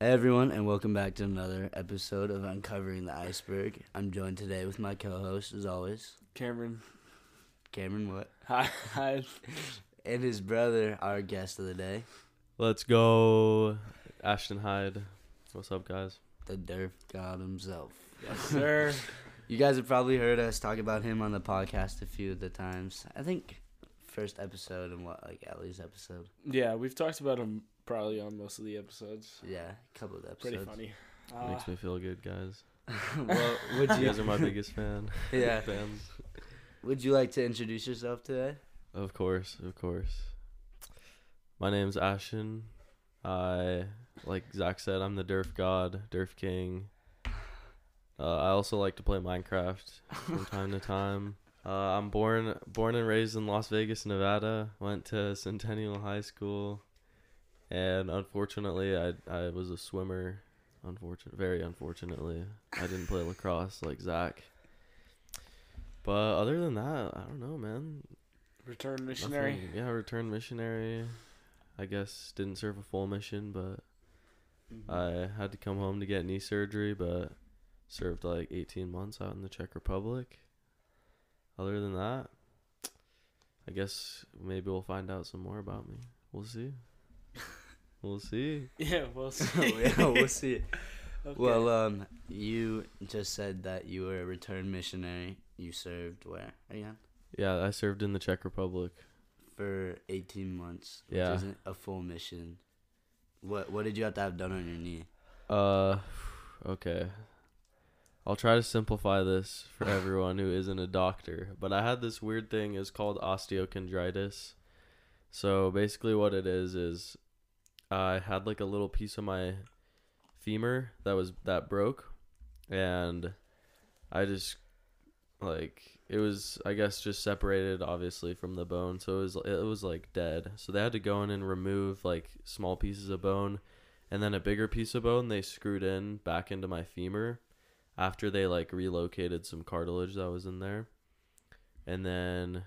Hey everyone, and welcome back to another episode of Uncovering the Iceberg. I'm joined today with my co-host, as always, Cameron. Cameron What, Hi. Hi. and his brother, our guest of the day, Let's go, Ashton Hyde. What's up, guys? the Derf God himself. Yes, sir. You guys have probably heard us talk about him on the podcast a few of the times. I think first episode and what, like Ellie's episode. Yeah, we've talked about him probably on most of the episodes. Yeah, a couple of episodes. Pretty funny. Uh, Makes me feel good, guys. well, would You you? guys are my biggest fan. Yeah. Fans. Would you like to introduce yourself today? Of course, of course. My name's Ashton. I, like Zach said, I'm the Derf God, Derf King. Uh, I also like to play Minecraft from time to time. Uh, I'm born born and raised in Las Vegas, Nevada. Went to Centennial High School, and unfortunately, I I was a swimmer. Unfortunate, very unfortunately, I didn't play lacrosse like Zach. But other than that, I don't know, man. return missionary. Nothing- yeah, return missionary. I guess didn't serve a full mission, but mm-hmm. I had to come home to get knee surgery, but served like 18 months out in the Czech Republic. Other than that, I guess maybe we'll find out some more about me. We'll see. We'll see. Yeah, we'll see. Yeah, we'll see. Okay. Well, um, you just said that you were a return missionary. You served where again? Yeah, I served in the Czech Republic. For 18 months, which Yeah. isn't a full mission. What What did you have to have done on your knee? Uh, okay. I'll try to simplify this for everyone who isn't a doctor, but I had this weird thing. It's called osteochondritis. So basically, what it is is I had like a little piece of my femur that was that broke, and I just like it was I guess just separated obviously from the bone, so it was it was like dead. So they had to go in and remove like small pieces of bone and then a bigger piece of bone they screwed in back into my femur after they like relocated some cartilage that was in there and then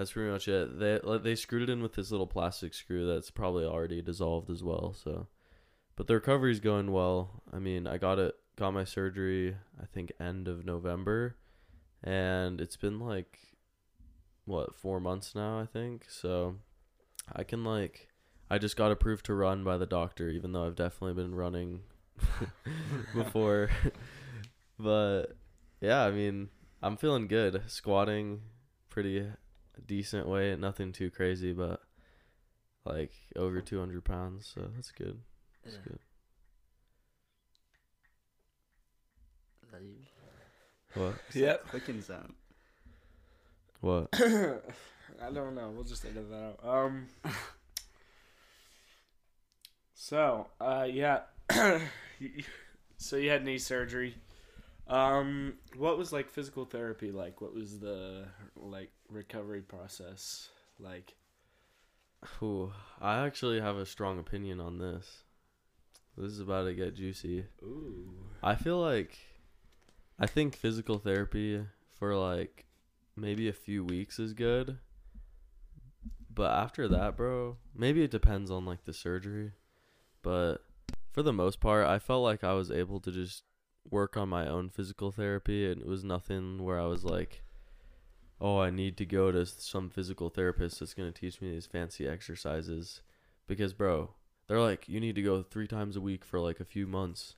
that's pretty much it. They they screwed it in with this little plastic screw that's probably already dissolved as well so. But the recovery's going well. I mean i got it got my surgery i think end of november. And it's been like what four months now i think? So i can like I just got approved to run by the doctor, even though I've definitely been running before. but yeah, I mean, I'm feeling good. Squatting pretty decent weight, nothing too crazy, but like over 200 pounds, so that's good. That's Yeah. good. Is that? What? Yep. Clicking sound. What? I don't know. We'll just edit that out. Um. So, uh, yeah. so you had knee surgery. Um, what was like physical therapy like? What was the like recovery process like? Ooh, I actually have a strong opinion on this. This is about to get juicy. Ooh. I feel like I think physical therapy for like maybe a few weeks is good. But after that, bro, maybe it depends on like the surgery. But for the most part, I felt like I was able to just work on my own physical therapy and it was nothing where I was like oh, I need to go to some physical therapist that's going to teach me these fancy exercises. Because bro, they're like you need to go 3 times a week for like a few months.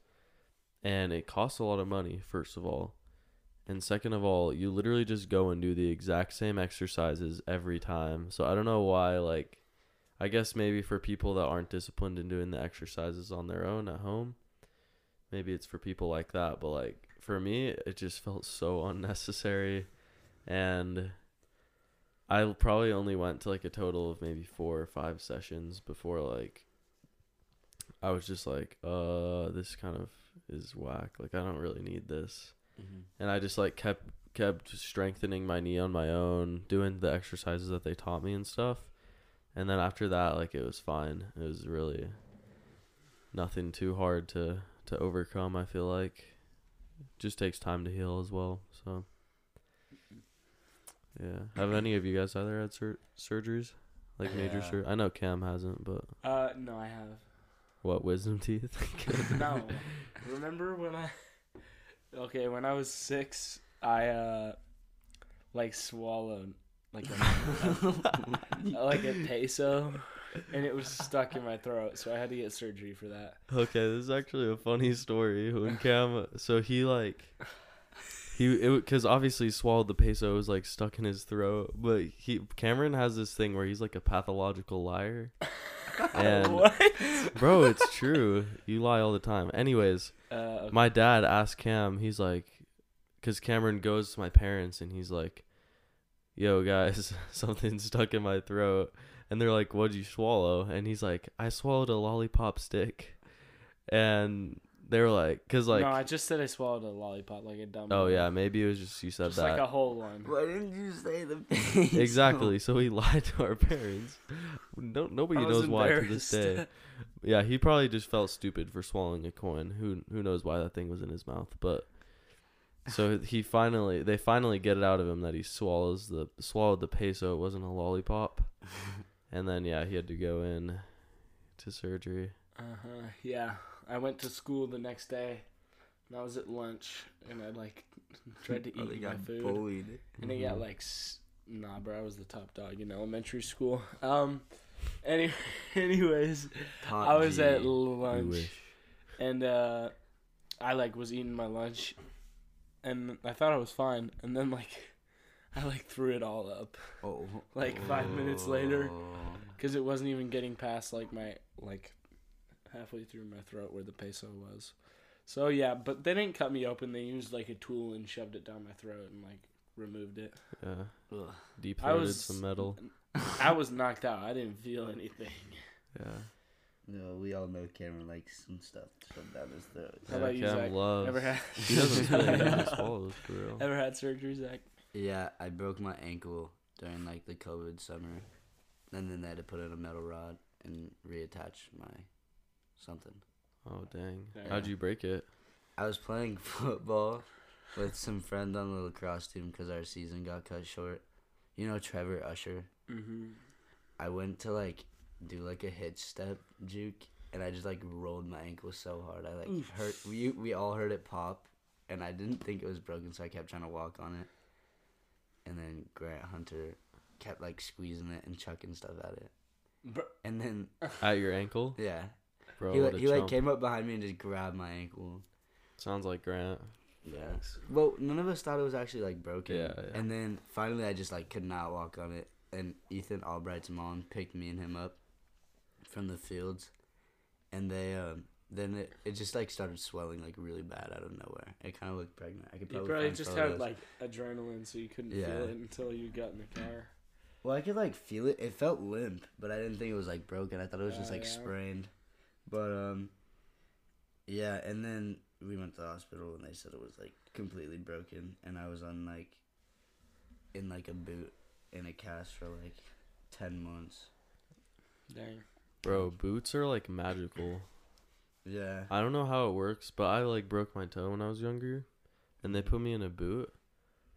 And it costs a lot of money first of all. And second of all you literally just go and do the exact same exercises every time. So i don't know why like i guess maybe for people that aren't disciplined in doing the exercises on their own at home maybe it's for people like that but like for me it just felt so unnecessary and i probably only went to like a total of maybe four or five sessions before like i was just like uh this kind of is whack. Like I don't really need this. Mm-hmm. And I just like kept kept strengthening my knee on my own, doing the exercises that they taught me and stuff. And then after that, like it was fine. It was really nothing too hard to to overcome. I feel like just takes time to heal as well. So yeah, have any of you guys either had sur- surgeries like major Yeah. sur? I know Cam hasn't, but Uh, no, I have. What wisdom teeth? no. Remember when I? Okay, when I was six, I uh, like swallowed like a like a peso, and it was stuck in my throat, so I had to get surgery for that. Okay, this is actually a funny story. When Cam, so he like, he it because obviously he swallowed the peso, it was like stuck in his throat. But he Cameron has this thing where he's like a pathological liar, and what? bro, it's true. You lie all the time. Anyways, Uh, okay. my dad asked Cam. He's like, because Cameron goes to my parents and he's like, "Yo, guys, something's stuck in my throat." And they're like, "What'd you swallow?" And he's like, "I swallowed a lollipop stick." And they were like, "Cause like, no, I just said I swallowed a lollipop like a dumb. oh yeah, maybe it was just you said just that." like a whole one. Why didn't you say the face? exactly. So he lied to our parents. No, nobody knows why to this day. Yeah, he probably just felt stupid for swallowing a coin. Who who knows why that thing was in his mouth? But so he finally they finally get it out of him that he swallows the swallowed the peso. It wasn't a lollipop. And then yeah, he had to go in to surgery. Uh huh. Yeah, I went to school the next day, and I was at lunch, and I like tried to Oh, they eat my got food, bullied. and I got like, nah, bro, I was the top dog in elementary school. Um, any, anyways, Top I was G. at lunch, wish. and uh, I like was eating my lunch, and I thought I was fine, and then like, I like threw it all up. Oh. like, five minutes later. Oh. because it wasn't even getting past like my like halfway through my throat where the peso was. So yeah, but they didn't cut me open. They used like a tool and shoved it down my throat and like removed it. Yeah, Ugh. deep I throated was some metal. I was knocked out. I didn't feel anything. Yeah, No, we all know Cameron likes some stuff shoved down his throat. How yeah about you, Cam Zach? loves. Ever had He doesn't feel anything he swallows for real. ever had surgery, Zach? Yeah, I broke my ankle during like the COVID summer, and then they had to put in a metal rod and reattach my something. Oh dang! Yeah. How'd you break it? I was playing football with some friends on the lacrosse team because our season got cut short. You know Trevor Usher. Mm-hmm. I went to like do like a hitch step juke, and I just like rolled my ankle so hard. I like Oof. hurt. We we all heard it pop, and I didn't think it was broken, so I kept trying to walk on it. And then Grant Hunter kept like squeezing it and chucking stuff at it. Bro- And then At your ankle, yeah, bro. he like, he like came up behind me and just grabbed my ankle. Sounds like Grant. Yeah. Well, none of us thought it was actually like broken. Yeah, yeah. And then finally, I just like could not walk on it, and Ethan Albright's mom picked me and him up from the fields, and they um then it, it just like started swelling like really bad out of nowhere. It kind of looked pregnant. I could You probably, probably just photos. had like adrenaline, so you couldn't Yeah. feel it until you got in the car. Well, I could like feel it. It felt limp, but I didn't think it was like broken. I thought it was just Oh, like yeah. sprained. But um, yeah. And then we went to the hospital and they said it was like completely broken, and I was on like in like a boot in a cast for like ten months. Dang. Bro, boots are like magical. Yeah. I don't know how it works, but I like broke my toe when I was younger, and they put me in a boot,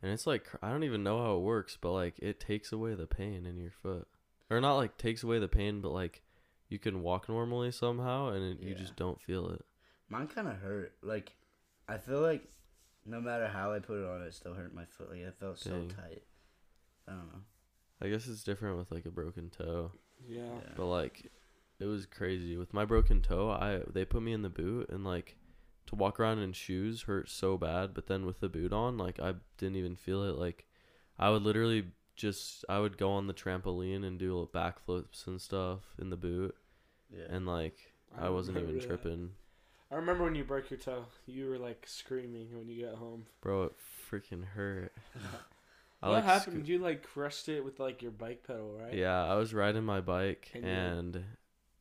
and it's like I don't even know how it works, but like it takes away the pain in your foot, or not like takes away the pain, but like you can walk normally somehow, and it, you just don't feel it. Mine kind of hurt. Like, I feel like no matter how I put it on, it still hurt my foot. Like, it felt so tight. I don't know. I guess it's different with like a broken toe, Yeah. Yeah. but like it was crazy with my broken toe. I they put me in the boot, and like to walk around in shoes hurt so bad, but then with the boot on, like I didn't even feel it. Like I would literally just I would go on the trampoline and do backflips and stuff in the boot, Yeah. and like I wasn't even that. tripping, I remember when you broke your toe. You were like screaming when you got home. bro. It freaking hurt. I what like happened? sco- You like crushed it with like your bike pedal, right? Yeah, I was riding my bike And and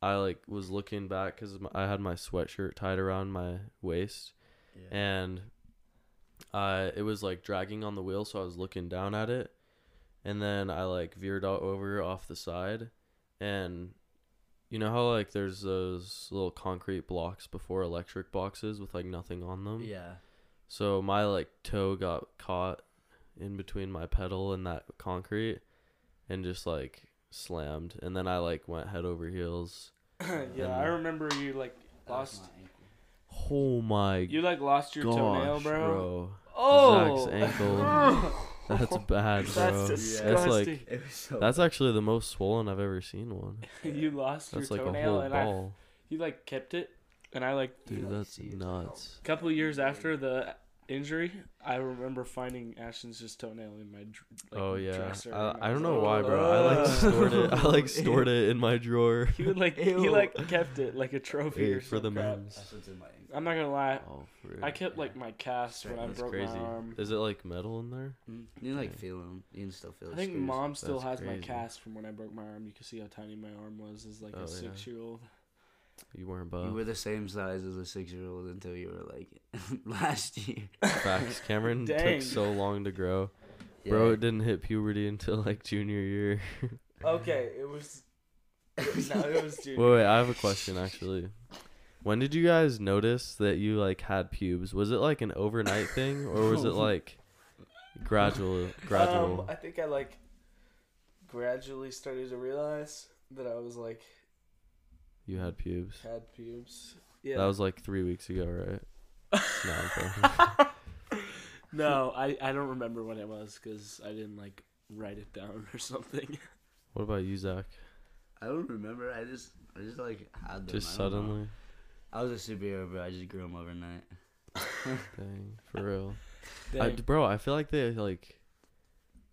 I like was looking back because I had my sweatshirt tied around my waist yeah. and uh, it was like dragging on the wheel, so I was looking down at it, and then I like veered out over off the side, and you know how like there's those little concrete blocks before electric boxes with like nothing on them. yeah. So my like toe got caught in between my pedal and that concrete, and just like slammed, and then I like went head over heels yeah, I remember you like lost. my. Oh my You like lost your gosh, toenail, bro. bro. Oh, Zach's ankle. That's bad, bro. That's disgusting. That's like It was so that's actually the most swollen I've ever seen one. you lost That's your like a toenail, whole and I ball. you like kept it, and I like Dude, that's nuts. a couple years after the injury, I remember finding Ashton's just toenail in my. Like, oh yeah. dresser, and I, I don't know why, bro. I like stored it. I like stored it in my drawer. He would like he like kept it like a trophy Hey, or for the some crap. memes. That's what's in my ankle. I'm not gonna lie. Oh, I kept like my cast when I broke crazy. my arm. Is it like metal in there? Mm, You can, like Yeah. feel them. You can still feel. I think screws. mom still That's has my cast from when I broke my arm. You can see how tiny my arm was as like Oh, a yeah. six year old. You weren't buff. You were the same size as a six-year-old until you were like last year. Facts. Cameron Dang. took so long to grow. Bro, it didn't hit puberty until like junior year. Okay, it was. no, it was wait, junior. wait, I have a question actually. When did you guys notice that you like had pubes? Was it like an overnight thing or was it like gradual gradual? Um, I think I like gradually started to realize that I was like you had pubes. had pubes. Yeah. That was like 3 weeks ago, right? no, I'm kidding. no, I I don't remember when it was because I didn't like write it down or something. What about you, Zach? I don't remember. I just, I just like had them. Just I don't know. suddenly? I was a superhero, bro. I just grew them overnight. Dang, for real. I, bro, I feel like they like.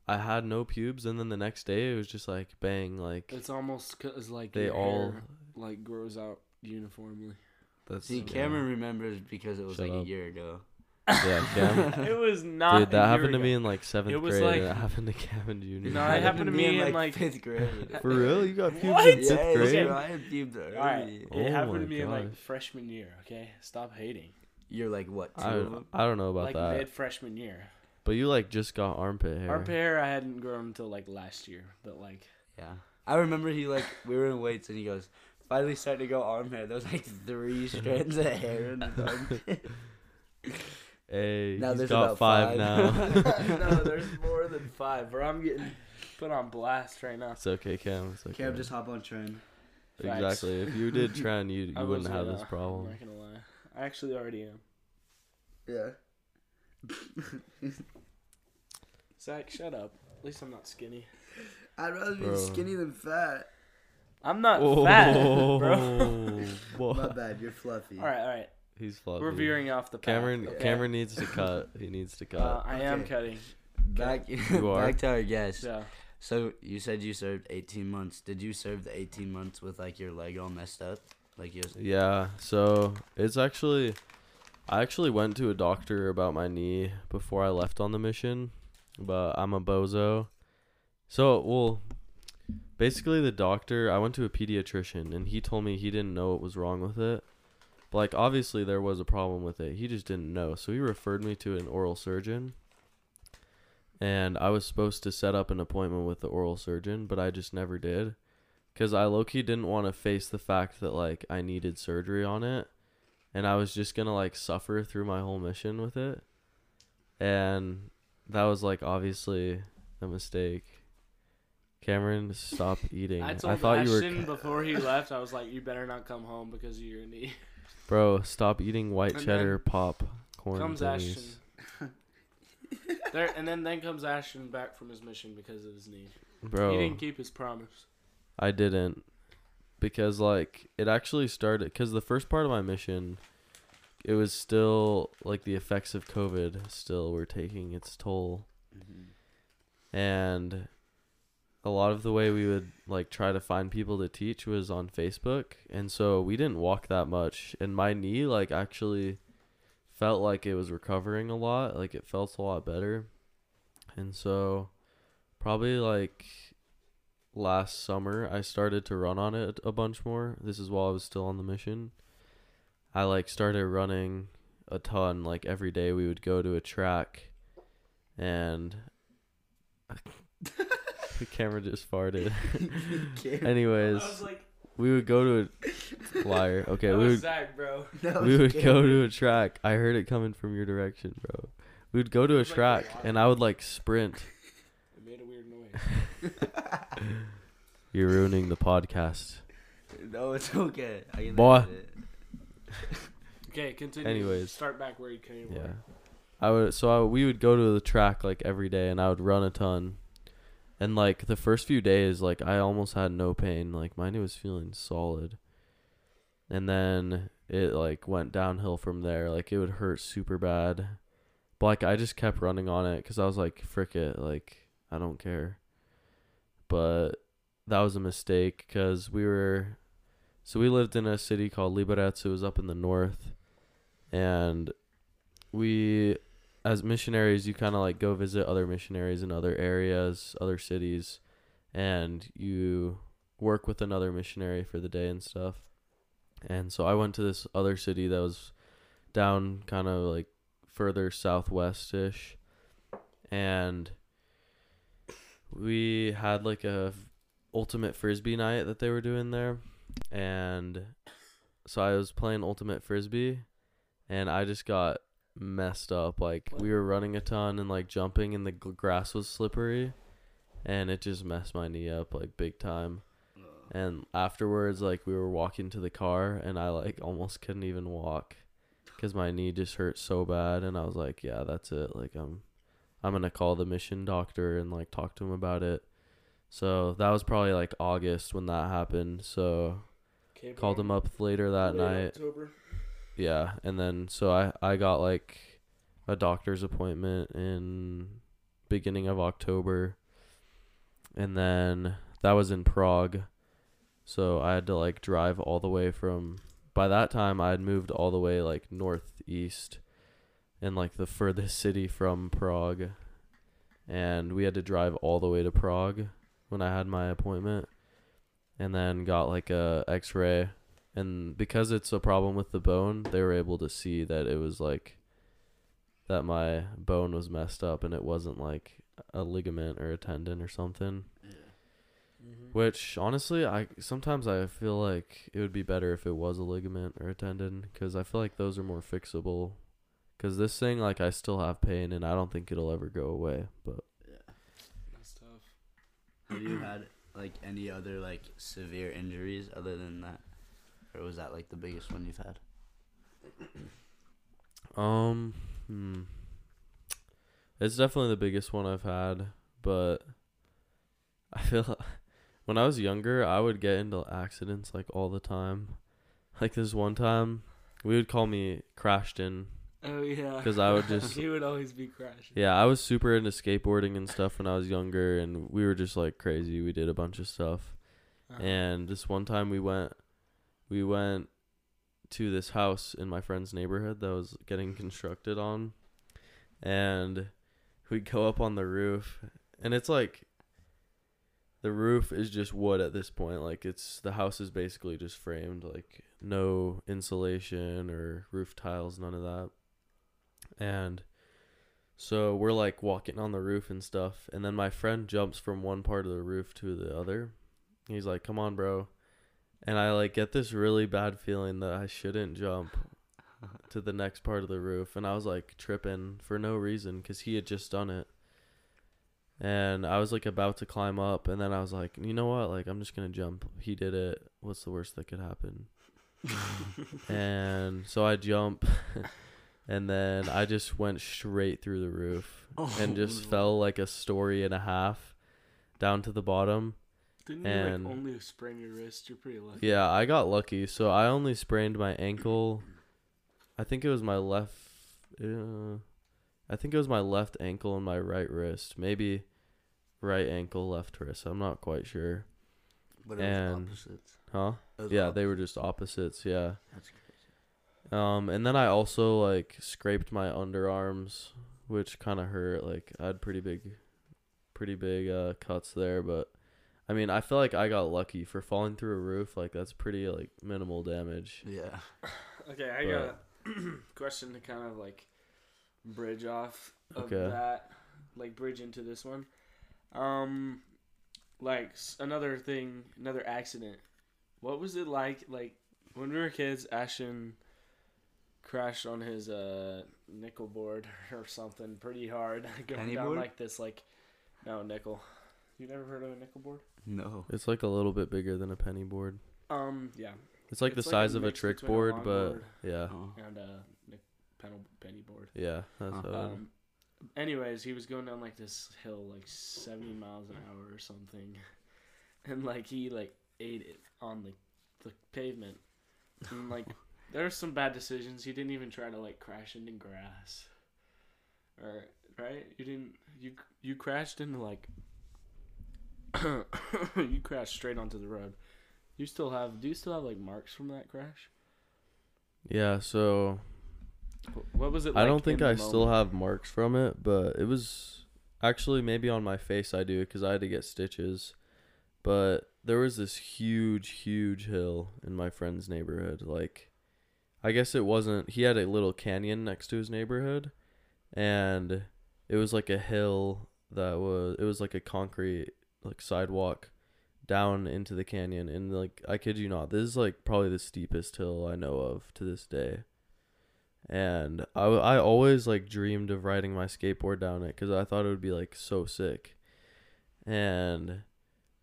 I had no pubes, and then the next day it was just like bang, like It's almost cause like they your all. Hair, like grows out uniformly. That's See, yeah. Cameron remembers because it was Shut like up. a year ago. Yeah, Cam. it was not. Dude, a that year happened to ago. me in like seventh It was grade. like- and it happened to Kevin Jr. No, it happened to me in, like- fifth grade. For real, you got pubes What? in fifth Yeah, grade. okay. bro, I had pubes early. All right, Oh it happened my to me in like gosh. freshman year. Okay, stop hating. You're like what? Two I of don't, them? I don't know about like that, mid freshman year. but you like just got armpit hair. Armpit hair I hadn't grown until like last year, but like Yeah. I remember he like we were in weights and he goes, finally starting to go arm hair. There was like three strands of hair in his armpit. Hey, Now he's there's got about five, five. now. no, there's more than five. Bro, I'm getting put on blast right now. it's okay, Cam. It's okay. Cam, just hop on tren. Exactly. If you did tren, you you wouldn't have this problem. I'm not gonna lie. I actually already am. Yeah. Zach, shut up. At least I'm not skinny. I'd rather Bro. be skinny than fat. I'm not Oh, fat, bro. boy. My bad, you're fluffy. all right, all right. He's fluffy. We're veering off the path. Cameron, okay? Cameron needs to cut. He needs to cut. Uh, I am cutting. Back, You are? back to our guest. Yeah. So you said you served 18 months. Did you serve the 18 months with like your leg all messed up? Like you Yeah, so it's actually I actually went to a doctor about my knee before I left on the mission, but I'm a bozo. So, well, basically the doctor, I went to a pediatrician and he told me he didn't know what was wrong with it. But like obviously there was a problem with it. He just didn't know. So he referred me to an oral surgeon. And I was supposed to set up an appointment with the oral surgeon, but I just never did. Cause I low key didn't want to face the fact that like I needed surgery on it, and I was just gonna like suffer through my whole mission with it, and that was like obviously a mistake. Cameron, stop eating. I I, told thought you were, Ashton before he left, I was like, "You better not come home because of your knee." bro. Stop eating white And cheddar pop corn comes thingies. Ashton. there and then then comes Ashton back from his mission because of his knee. Bro, He didn't keep his promise. I didn't because like it actually started because the first part of my mission it was still like the effects of covid still were taking its toll mm-hmm. and a lot of the way we would like try to find people to teach was on Facebook and so we didn't walk that much and my knee like actually felt like it was recovering a lot like it felt a lot better and so probably like last summer I started to run on it a bunch more. This is while I was still on the mission. I like started running a ton like every day we would go to a track and the camera just farted. Anyways, I was like, we would go to a liar. Okay, we would Zach, bro. we would go to a track. I heard it coming from your direction, bro. We would go to a track and I would like sprint. It made a weird noise. You're ruining the podcast. no, it's okay. I can Boy. it. Okay, continue. Anyways. start back where you came. from. Yeah. I would so I, we would go to the track like every day and I would run a ton. And like the first few days like I almost had no pain. Like my knee was feeling solid. And then it like went downhill from there. Like it would hurt super bad. But like I just kept running on it cuz I was like frick it, like I don't care. But that was a mistake cuz we were so we lived in a city called Liberec. It was up in the north. And we as missionaries you kind of like go visit other missionaries in other areas other cities and you work with another missionary for the day and stuff. And so i went to this other city that was down kind of like further southwest-ish and we had like a ultimate frisbee night that they were doing there. And so i was playing ultimate frisbee and i just got messed up. Like we were running a ton and like jumping, and the g- grass was slippery, and it just messed my knee up like big time. And afterwards, like we were walking to the car, and I like almost couldn't even walk because my knee just hurt so bad. And I was like, yeah, that's it. Like I'm, I'm gonna call the mission doctor and like talk to him about it. So that was probably like August when that happened. So Okay, called him up later that night. October. Yeah, and then so I I got like a doctor's appointment in beginning of October. And then that was in Prague. So I had to like drive all the way from by that time I had moved all the way like northeast in like the furthest city from Prague. And we had to drive all the way to Prague when I had my appointment. And then got like a x-ray and because it's a problem with the bone, they were able to see that it was like that my bone was messed up and it wasn't like a ligament or a tendon or something. Mhm. Which honestly, I sometimes I feel like it would be better if it was a ligament or a tendon cuz I feel like those are more fixable. Cuz this thing like I still have pain and I don't think it'll ever go away, but Yeah. That's tough. Have you had like any other like severe injuries other than that, or was that like the biggest one you've had? Um, hmm. It's definitely the biggest one I've had, but I feel when I was younger, I would get into accidents like all the time. Like this one time, we would call me crashed in. Oh yeah, because I would just- he would always be crashing. Yeah, I was super into skateboarding and stuff when I was younger, and we were just like crazy. We did a bunch of stuff. Uh-huh. And this one time we went we went to this house in my friend's neighborhood that was getting constructed on and we go up on the roof and it's like the roof is just wood at this point like it's the house is basically just framed like no insulation or roof tiles none of that. And so we're like walking on the roof and stuff and then my friend jumps from one part of the roof to the other. He's like, "Come on, bro," and I like get this really bad feeling that I shouldn't jump to the next part of the roof, and I was like tripping for no reason because he had just done it, and I was like about to climb up, and then I was like, "You know what? Like, I'm just gonna jump." He did it. What's the worst that could happen? and so I jump, and then I just went straight through the roof oh, and just fell like a story and a half down to the bottom. Didn't you and- like only sprain your wrist? You're pretty lucky. Yeah, I got lucky. So I only sprained my ankle. I think it was my left. Uh, I think it was my left ankle and my right wrist. Maybe right ankle, left wrist. I'm not quite sure. But it And- was opposites. Huh? Was Yeah, op- they were just opposites. Yeah. That's crazy. Um, and then I also like scraped my underarms, which kind of hurt. Like I had pretty big, pretty big uh cuts there. But I mean, I feel like I got lucky for falling through a roof. Like that's pretty like minimal damage. Yeah. Okay, I got a question to kind of like bridge off of Okay. that, like bridge into this one. Um, like another thing, another accident. What was it like? Like when we were kids, Ashton crashed on his uh nickel board or something pretty hard, going Penny down board? like this. Like no nickel. You never heard of a nickel board? No. It's like a little bit bigger than a penny board. Um, yeah, It's like It's the like a size of a mix trick between a board, but board. yeah, Oh. and a Nick penny, penny board. yeah, that's Uh, how it- Um, anyways, he was going down like this hill, like seventy miles an hour or something, and like he like ate it on the the pavement, and like there were some bad decisions. He didn't even try to like crash into grass, or right? You didn't you you crashed into like you crashed straight onto the road. You still have do you still have like marks from that crash? yeah. So What was it? I don't think I still have marks from it, but it was actually maybe on my face I do because I had to get stitches. But there was this huge, huge hill in my friend's neighborhood. Like, I guess it wasn't. He had a little canyon next to his neighborhood, and it was like a hill that was. It was like a concrete like sidewalk down into the canyon, and like I kid you not, this is like probably the steepest hill I know of to this day and I, I always like dreamed of riding my skateboard down it because I thought it would be like so sick. And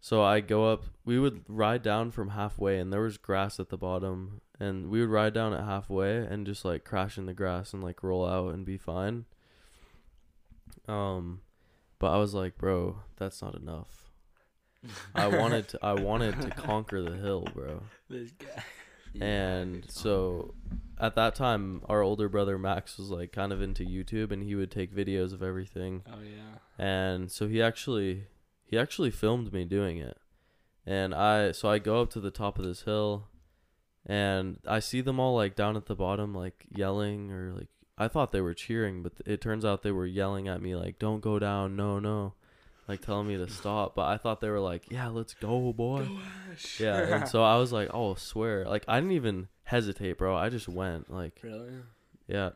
so I go up. We would ride down from halfway, and there was grass at the bottom, and we would ride down at halfway and just like crash in the grass and like roll out and be fine. Um, but I was like, bro, that's not enough. I wanted to I wanted to conquer the hill, bro. This guy. And so at that time our older brother Max was like kind of into YouTube and he would take videos of everything. Oh yeah. And so he actually he actually filmed me doing it. And I so I go up to the top of this hill and I see them all like down at the bottom like yelling or like I thought they were cheering, but it turns out they were yelling at me like don't go down, no, no. Like telling me to stop, but I thought they were like, "Yeah, let's go, boy." Yeah, and so I was like, "Oh, swear!" Like I didn't even hesitate, bro. I just went. Like, really. yeah.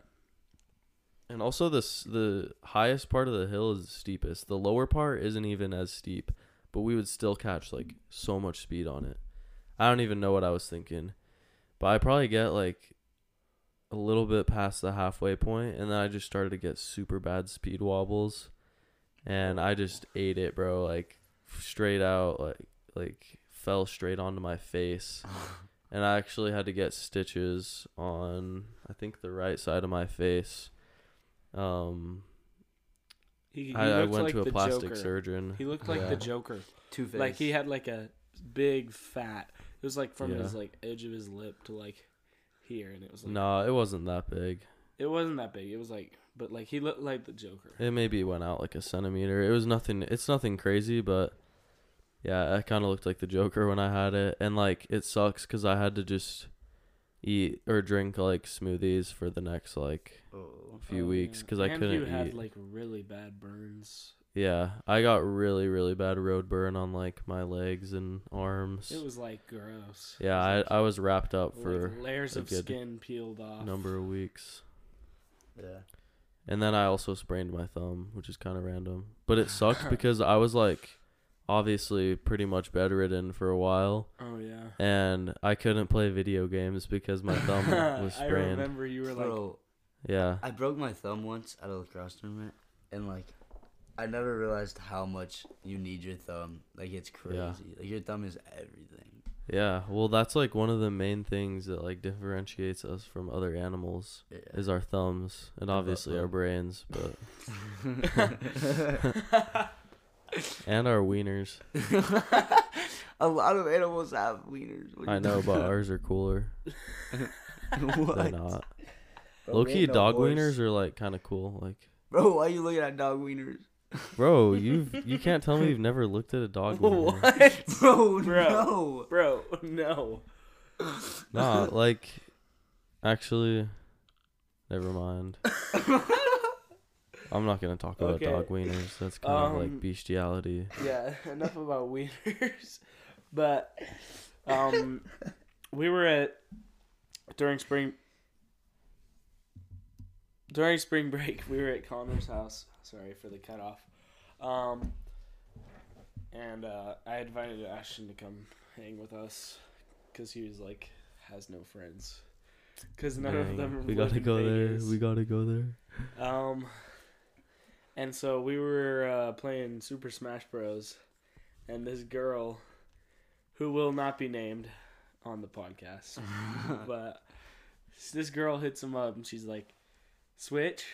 And also, this the highest part of the hill is the steepest. The lower part isn't even as steep, but we would still catch like so much speed on it. I don't even know what I was thinking, but I probably get like a little bit past the halfway point, and then I just started to get super bad speed wobbles, and I just ate it, bro. Like straight out, like like fell straight onto my face and I actually had to get stitches on I think the right side of my face. Um, He, he I, I looked went like to a the plastic Joker. surgeon. He looked like Yeah. the Joker. Two face. Like he had like a big fat. It was like from Yeah. his like edge of his lip to like here, and it was like No, it wasn't that big. it wasn't that big. It was like, but like he looked like the Joker. It maybe went out like a centimeter. It was nothing. It's nothing crazy, but yeah, I kind of looked like the Joker when I had it, and like it sucks because I had to just eat or drink like smoothies for the next like Oh. few Oh, weeks yeah. because I and couldn't you had eat. like really bad burns. yeah, I got really really bad road burn on like my legs and arms. It was like gross. Yeah, I, was, I was wrapped up for like, layers a of good skin peeled off. a number of weeks. Yeah. And then I also sprained my thumb, which is kind of random. But it sucked because I was like obviously pretty much bedridden for a while Oh yeah. and I couldn't play video games because my thumb was sprained. I remember you were like, Bro, Yeah. I broke my thumb once at a lacrosse tournament, and like, I never realized how much you need your thumb. Like, it's crazy. Yeah. Like, your thumb is everything. Yeah. Well, that's like one of the main things that like differentiates us from other animals Yeah. is our thumbs and obviously our brains, but and our wieners. a lot of animals have wieners. I know, but ours are cooler. what? They're not. Low key, dog wieners are like kind of cool. Like, Bro, why are you looking at dog wieners? Bro, you you can't tell me you've never looked at a dog wiener. what? Bro, Bro. no. Bro, no. Nah, like, actually, never mind. I'm not gonna talk about Okay. dog wieners. That's kind of Um, like bestiality. Yeah, enough about wieners. But um we were at during spring during spring break we were at Connor's house. Sorry for the cutoff. Um and uh I invited Ashton to come hang with us cuz he was like has no friends. Cuz none of them we gotta go Vegas. there. We gotta go there. Um, and so we were uh, playing Super Smash Bros. And this girl, who will not be named, on the podcast. but this girl hits him up and she's like, "Switch,"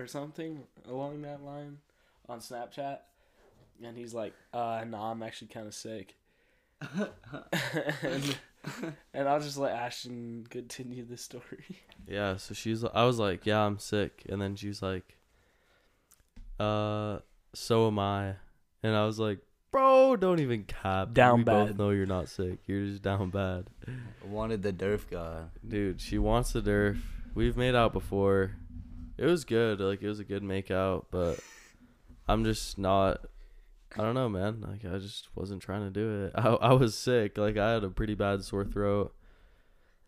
or something along that line on Snapchat, and he's like, "Uh, nah, I'm actually kind of sick." and, and I'll just let Ashton continue the story. Yeah, so she's I was like, "Yeah, I'm sick." And then she's like, "Uh, so am I." And I was like, "Bro, don't even cap. Down we bad. both know you're not sick. You're just down bad." Wanted the derf guy. Dude, she wants the derf. We've made out before. It was good. Like it was a good make out, but I'm just not I don't know, man. Like I just wasn't trying to do it. I I was sick. Like I had a pretty bad sore throat.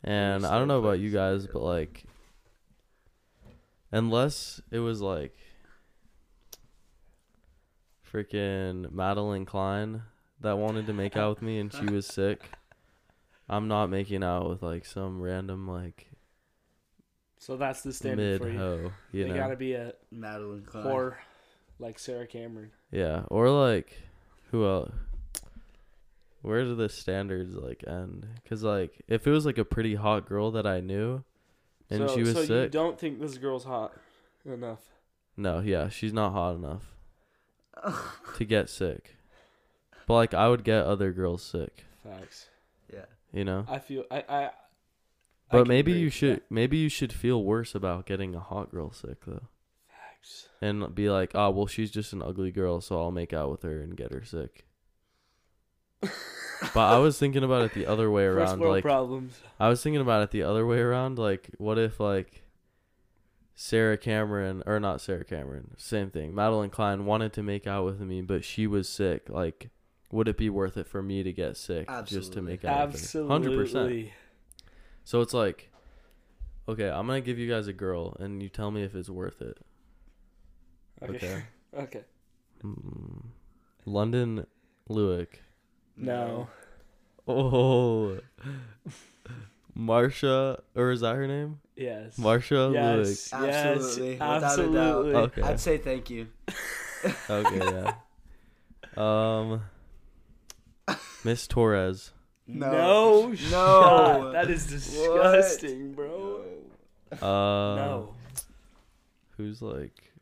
And I don't know about you guys, but like unless it was like freaking Madelyn Cline that wanted to make out with me and she was sick, I'm not making out with like some random like So that's the standard mid for you. ho, you they know. gotta be a Madelyn Cline. whore like Sarah Cameron. Yeah, or like who else? Where do the standards like end? Cuz like if it was like a pretty hot girl that I knew and so, she was so you sick. don't think this girl's hot enough? No, yeah, she's not hot enough to get sick. But like I would get other girls sick, Facts. yeah. You know? I feel I I. But maybe you should maybe you should feel worse about getting a hot girl sick though. Facts. And be like, "Oh, well she's just an ugly girl, so I'll make out with her and get her sick." but I was thinking about it the other way First around world like problems. I was thinking about it the other way around. Like, what if like Sarah Cameron or not Sarah Cameron, same thing. Madelyn Cline wanted to make out with me, but she was sick. Like, would it be worth it for me to get sick just to make out with her? Absolutely. Hundred percent. So it's like, okay, I'm gonna give you guys a girl, and you tell me if it's worth it. Okay. Okay. okay. Mm, London Lewick. No. Oh, Marsha, or is that her name? Yes. Marsha Lewick. Yes. Absolutely, Yes. without a doubt. Absolutely. Okay. I'd say thank you. Okay, yeah. Um, Miss Torres. No. No. No. shot. That is disgusting, bro. Uh, No. Who's like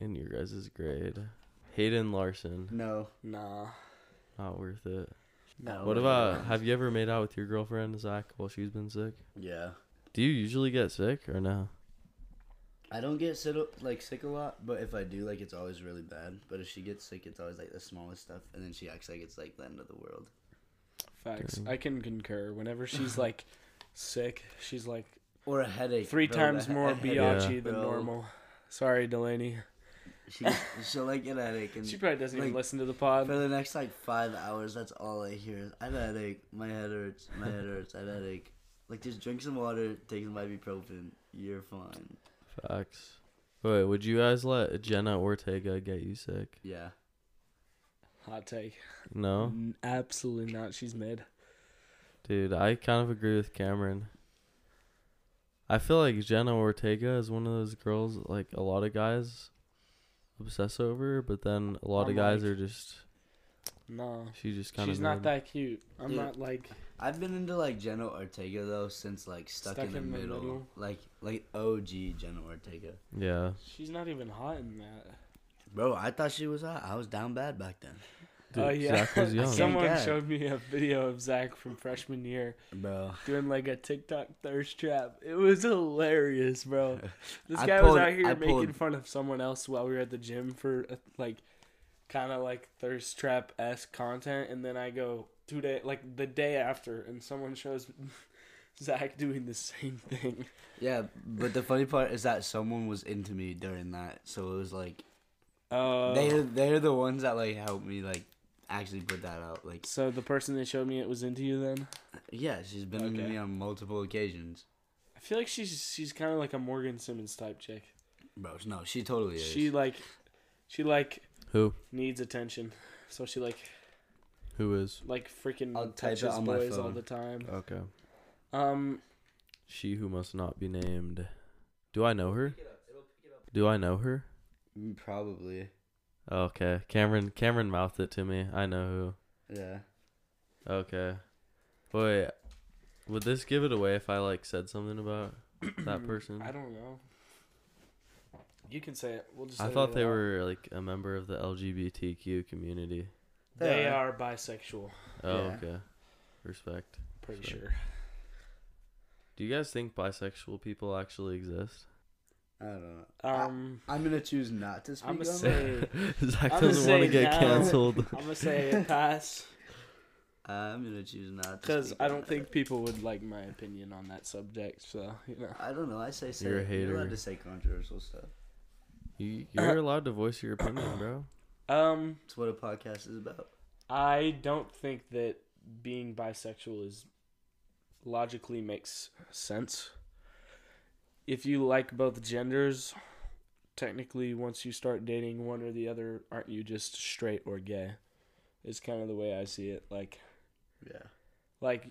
in your guys' grade? Hayden Larson. No. Nah. Not worth it. No. What about? Have you ever made out with your girlfriend Zach while she's been sick? Yeah. Do you usually get sick or no? I don't get sick like sick a lot, but if I do, like it's always really bad. But if she gets sick, it's always like the smallest stuff, and then she acts like it's like the end of the world. Facts. Dang. I can concur. Whenever she's like sick, she's like Or a headache. three bro, times a he- more a headache, than bro. normal. Sorry, Delaney. She she'll like get a headache, and She probably doesn't even listen to the pod. for the next like five hours, that's all I hear. is, I have a headache. My head hurts. My head hurts. I have a headache. Like just drink some water, take some ibuprofen. You're fine. Facts. Wait, would you guys let Jenna Ortega get you sick? Yeah. Hot take. No, N- Absolutely not. She's mid. dude. I kind of agree with Cameron. I feel like Jenna Ortega is one of those girls like a lot of guys obsess over, but then a lot I'm of guys like- are just No. she just kind of She's not that cute. I'm Dude. not like I've been into like Jenna Ortega though since like stuck, in, the, middle. Like like OG Jenna Ortega. Yeah, she's not even hot in that. Bro, I thought she was hot. I was down bad back then. dude, Oh yeah. Zach was young. Someone God. showed me a video of Zach from freshman year Bro. doing like a TikTok thirst trap. It was hilarious, bro. This I guy was out here I making pulled- fun of someone else while we were at the gym for uh, like kind of like thirst trap esque content, and then I go two day like the day after, and someone shows Zach doing the same thing. Yeah, but the funny part is that someone was into me during that, so it was like Uh, they they're the ones that like helped me like actually put that out. Like so the person that showed me it was into you then. yeah, she's been into Okay. me on multiple occasions. I feel like she's she's kind of like a Morgan Simmons type chick. Bro, no, she totally is. She like she like Who? needs attention, so she like Who is? like freaking I'll type it touches on my boys all phone. the time. Okay. Um, She who must not be named. Do I know her? Do I know her? Mm, Probably. Okay. Cameron Cameron mouthed it to me. I know who. Yeah. Okay. Wait. Would this give it away if I like said something about that person? I don't know. You can say it. We'll just. I thought they out. were like a member of the LGBTQ community. They They are bisexual. Oh, Yeah. okay. Respect. Pretty Sorry. sure. Do you guys think bisexual people actually exist? I don't know. Um, I'm gonna choose not to speak I'm gonna say. Zach I'm doesn't want to get no. canceled. I'm gonna say pass I'm gonna choose not to. because I don't that. think people would like my opinion on that subject. So you know. I don't know. I say say You're a it. You're allowed to say controversial stuff. You, you're allowed to voice your opinion, bro. Um, It's what a podcast is about. I don't think that being bisexual is logically makes sense. If you like both genders, technically once you start dating one or the other, aren't you just straight or gay? Is kind of the way I see it. Like Yeah. like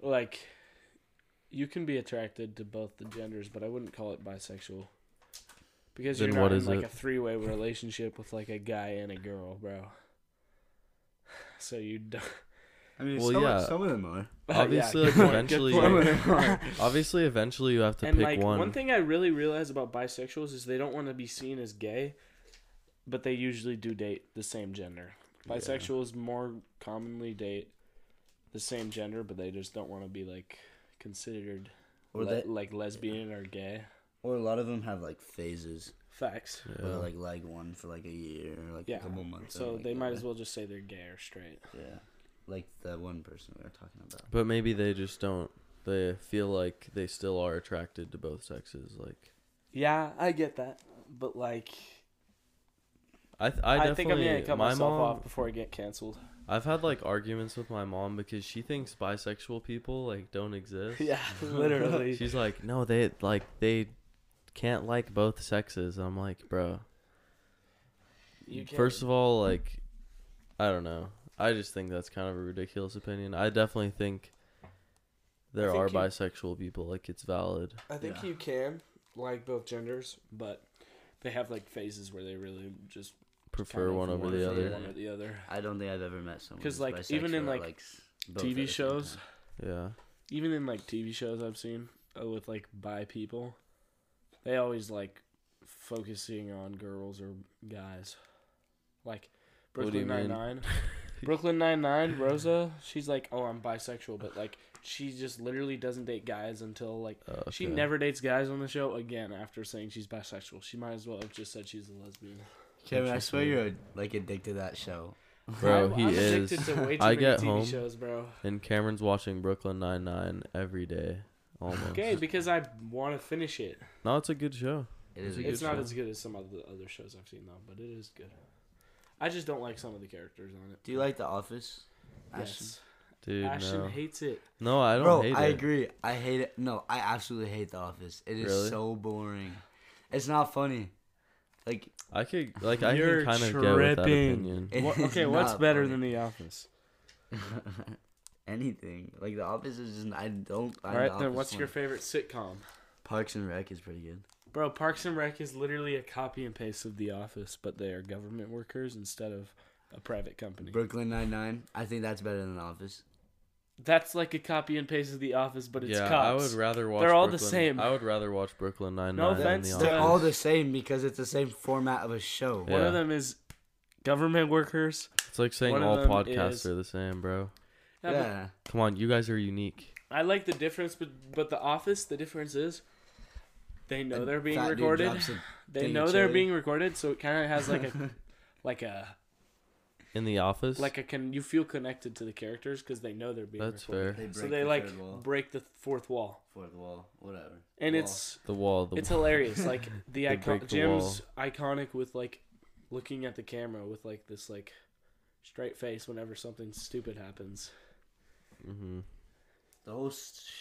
like you can be attracted to both the genders, but I wouldn't call it bisexual. Because Then you're not what in is like it? a three-way relationship with like a guy and a girl, bro. So you don't I mean, Well, some, yeah. some of them are. Obviously, Yeah, like, good point, good eventually- point. Some of them are. Obviously, eventually you have to and pick like one. one. thing I really realize about bisexuals is they don't want to be seen as gay, but they usually do date the same gender. Yeah. Bisexuals more commonly date the same gender, but they just don't want to be like considered Or le- they, like lesbian or gay. or a lot of them have like phases. Facts. Yeah. Where they, like like one for like a year or like Yeah. a couple months. So and, like, they might go as well just say they're gay or straight. Yeah. Like the one person we were talking about. But maybe they just don't. They feel like they still are attracted to both sexes. Like Yeah, I get that, but like I, th- I I, definitely. think I'm gonna cut my myself mom, off before I get canceled. I've had like arguments with my mom because she thinks bisexual people like don't exist. yeah, literally. She's like, no, they like they can't like both sexes. I'm like, bro. You can. First of all, like, I don't know. I just think that's kind of a ridiculous opinion. I definitely think there think are you- bisexual people. Like, it's valid. I think Yeah. you can like both genders, but they have like phases where they really just Prefer kind of one over wanna the other. one or the other. I don't think I've ever met someone 'Cause, who's like, even in, bisexual that like, TV at the same shows. Yeah. Even in like TV shows I've seen uh, with like bi people, they always like focusing on girls or guys. Like What do you Brooklyn mean? Nine Nine. Brooklyn Nine Nine, Rosa, she's like, oh, I'm bisexual, but like, she just literally doesn't date guys until like Oh, she never dates guys on the show again after saying she's bisexual. She might as well have just said she's a lesbian. Kevin, I swear you're like addicted to that show. Bro, I'm, he I'm is. addicted to way too I many get TV home shows, bro. and Cameron's watching Brooklyn Nine Nine every day, almost. Okay, because I want to finish it. No, it's a good show. It is a a good It's not show. as good as some of the other shows I've seen though, but it is good. I just don't like some of the characters on it. Do you like The Office? Ashton? Yes. Dude, Ashton no. hates it. No, I don't Bro, hate I it. agree. I hate it. No, I absolutely hate The Office. It is Really? so boring. It's not funny. Like I could like I You're can kind of go with that tripping. opinion. it What, is okay, what's not better funny. than The Office? anything? Like The Office is just I don't. All find right, The then Office what's your favorite sitcom? Parks and Rec is pretty good. Bro, Parks and Rec is literally a copy and paste of The Office, but they are government workers instead of a private company. Brooklyn Nine Nine. I think that's better than The Office. That's like a copy and paste of The Office, but it's yeah, cops. I would rather watch. They're all the same. I would rather watch Brooklyn Nine No Nine than offense The They're Office. all the same because it's the same format of a show. Yeah. One of them is government workers. It's like saying one all podcasts is- are the same, bro. Yeah, Yeah. but Come on, you guys are unique. I like the difference, but but The Office, the difference is they know A they're being recorded. They know of they're being recorded, so it kind of has like a like a In The Office, like a can you feel connected to the characters because they know they're being That's recorded. fair. They So they the like break the fourth wall, fourth wall, whatever. and Wall. it's the wall. The it's wall. hilarious. Like the icon, break the Jim's iconic with like looking at the camera with like this like straight face whenever something stupid happens. hmm the whole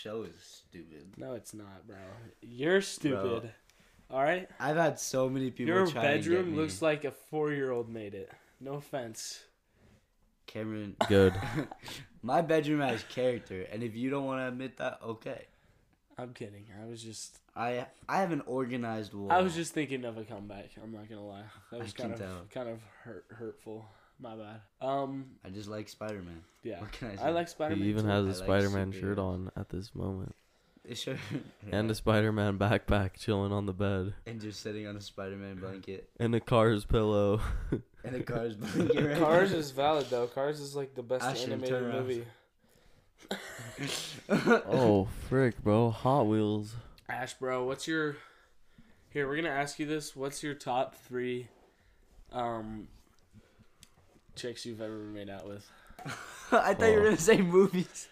show is stupid. No, it's not, bro. You're stupid. All right. I've had so many people. Your try to get bedroom me. looks like a four-year-old made it. No offense. Cameron. Good. My bedroom has character, and if you don't want to admit that, okay. I'm kidding. I was just I I have an organized wall. I was just thinking of a comeback. I'm not gonna lie. That I was can kind of tell. kind of hurt hurtful. My bad. Um, I just like Spider Man. yeah, What can I say? I like Spider Man. he even too. has I a like Spider-Man shirt on at this moment, Sure. and a Spider-Man backpack chilling on the bed, and just sitting on a Spider Man blanket and a Cars pillow. and a car's blanket. Right Cars is valid though. Cars is like the best Ashton, animated movie. oh frick, bro! Hot Wheels. Ash, bro, what's your? Here, we're gonna ask you this. What's your top three, um, chicks you've ever made out with? I thought you were gonna say movies.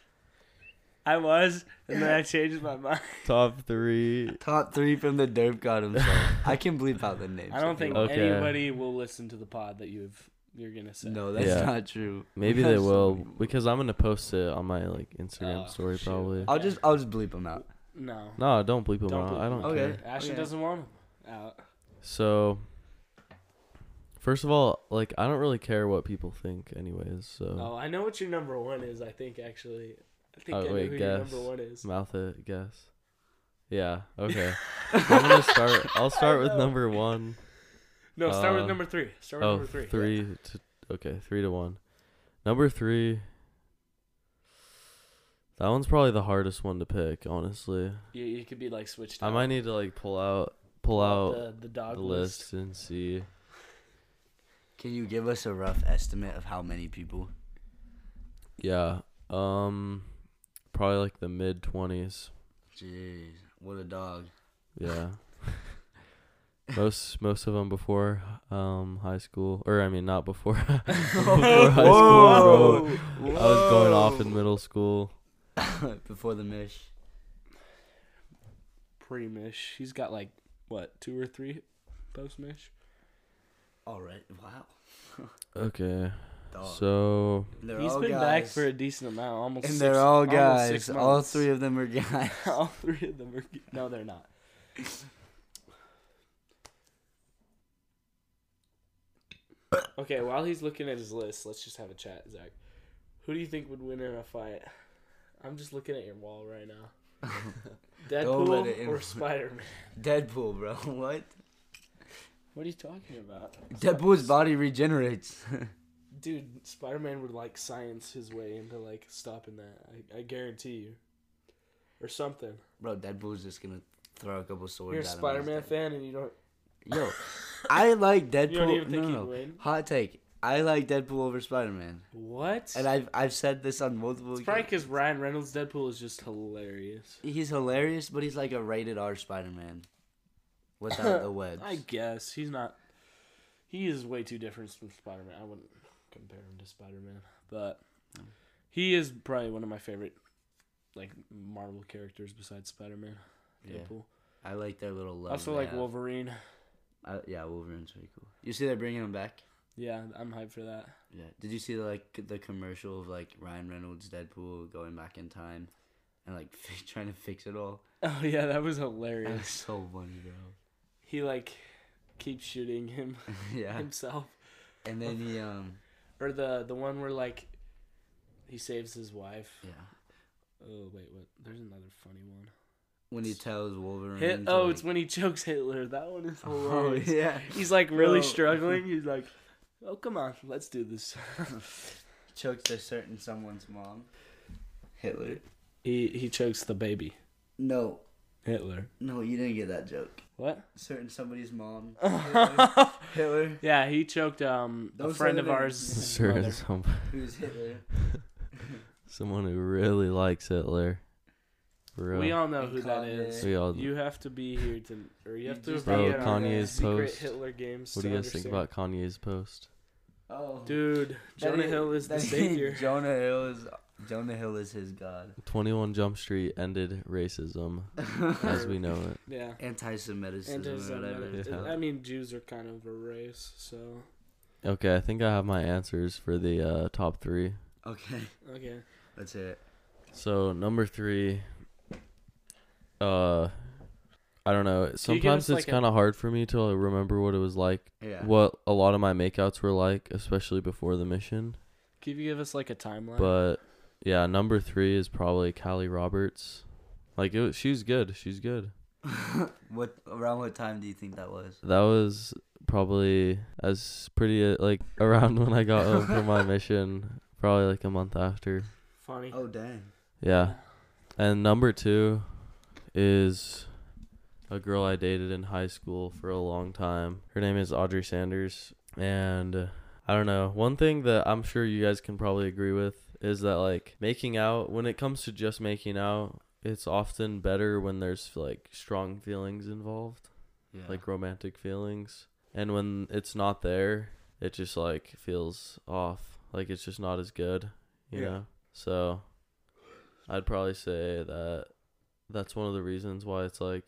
I was, and then I changed my mind. Top three. Top three from the Dope God himself. I can bleep out the names. I don't if you think want. Okay. anybody will listen to the pod that you've you're gonna say. No, that's Yeah. not true. Maybe We they have will because I'm gonna post it on my like Instagram Oh, story shoot. probably. I'll just I'll just bleep them out. No. No, don't bleep them Don't out. bleep I don't them out. care. Okay. Ashton okay. doesn't want them out. So, first of all, like I don't really care what people think, anyways. So Oh, I know what your number one is. I think actually, I think Oh, I know who guess. your number one is. mouth it, guess. Yeah. Okay. I'm gonna start. I'll start with number one. No, start with Uh, number three. Start with Oh, number three. three to okay, three to one. Number three. That one's probably the hardest one to pick, honestly. You, you could be like switched. I out. might need to like pull out pull out the, the dog the list. list and see. Can you give us a rough estimate of how many people? Yeah. Um probably like the mid 20s. Jeez, what a dog. Yeah. most most of them before um high school or I mean not before before high school, bro. I was going off in middle school. Before the mish. Pre Mish. He's got like what two or three post Mish. All right. Wow. Okay. Dog. So They're He's all been back for a decent amount, almost. and six- they're all guys. All three of them are guys. all three of them are. No, they're not. Okay, while he's looking at his list, let's just have a chat, Zach. Who do you think would win in a fight? I'm just looking at your wall right now. Don't let it Deadpool or Spider Man? Deadpool, bro. What? What are you talking about? Deadpool's body regenerates. Dude, Spider Man would like science his way into like stopping that. I, I guarantee you. Or something. bro, Deadpool's just gonna throw a couple swords. You're a Spider Man fan and you don't. Yo, I like Deadpool. You don't even no, no, no. Hot take. I like Deadpool over Spider Man, What? and I've I've said this on multiple. It's probably because Ryan Reynolds Deadpool is just hilarious. he's hilarious, but he's like a rated R Spider Man, without the webs. I guess he's not. He is way too different from Spider Man. I wouldn't compare him to Spider Man, but he is probably one of my favorite, like Marvel characters besides Spider Man. Yeah. Deadpool. I like their little love. also like. Wolverine. I, yeah, Wolverine's pretty cool. You see they're bringing him back. Yeah, I'm hyped for that. Yeah. Did you see like the commercial of like Ryan Reynolds Deadpool going back in time, and like trying to fix it all? Oh yeah, that was hilarious. That was so funny, bro. He like keeps shooting him yeah. himself, And then he um or the the one where like he saves his wife. yeah Oh wait, what? There's another funny one. when he tells Wolverine. Hit, oh, like- it's when he chokes Hitler. That one is Oh hilarious. yeah. He's like really Bro. struggling. He's like, "Oh, come on, let's do this." Chokes a certain someone's mom. Hitler. he he chokes the baby. No, Hitler. no, you didn't get that joke. What? Certain somebody's mom. Hitler. Hitler. yeah, he choked um a Don't friend of ours. certain mother. some, Who's Hitler? someone who really likes Hitler. For real. We all know And who that Kanye. is. We all- You have to be here to, or you have You to just be Bro, in our Kanye's secret post. Hitler games. what do to you guys think understand. about Kanye's post? Oh. Dude, That Jonah is- Hill is the that savior. Jonah Hill is Jonah Hill is his god. 21 Jump Street ended racism as we know it. Yeah. Anti-Semitism And his, whatever. Yeah. I mean, Jews are kind of a race, so Okay, I think I have my answers for the uh, top three. Okay, okay. let's it. So number three, uh, I don't know. us, Sometimes it's like, kind of hard for me to remember what it was like, Yeah. what a lot of my makeouts were like, especially before the mission. Can you give us like a timeline? But yeah, number three is probably Callie Roberts. Like it was, she's good. She's good. what around what time do you think that was? That was probably as pretty uh, like around when I got home from my mission, probably like a month after. Funny. Oh dang. Yeah. And number two is a girl I dated in high school for a long time. Her name is Audrey Sanders. And uh, I don't know. One thing that I'm sure you guys can probably agree with is that, like, making out, when it comes to just making out, it's often better when there's, like, strong feelings involved, Yeah. like romantic feelings. And when it's not there, it just, like, feels off. Like, it's just not as good, you Yeah. know? So I'd probably say that that's one of the reasons why it's like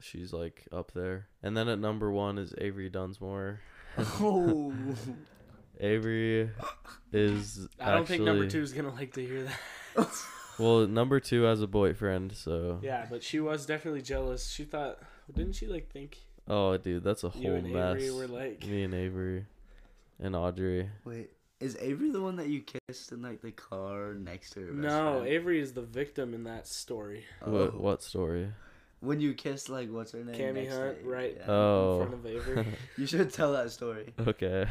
she's like up there. And then at number one is Avery Dunsmore. oh. Avery is I don't think number two is gonna like to hear that. Well, number two has a boyfriend, so Yeah, but she was definitely jealous. She thought, didn't she like think oh, dude, that's a whole you whole and mess. Avery were like? Me and Avery and Audrey. Wait, is Avery the one that you kissed in like the car next to her? best No, friend? Avery is the victim in that story. What Oh. what story? When you kissed like what's her name? Cammy next to Hunt, Avery, right? yeah. Oh. In front of Avery. You should tell that story. okay.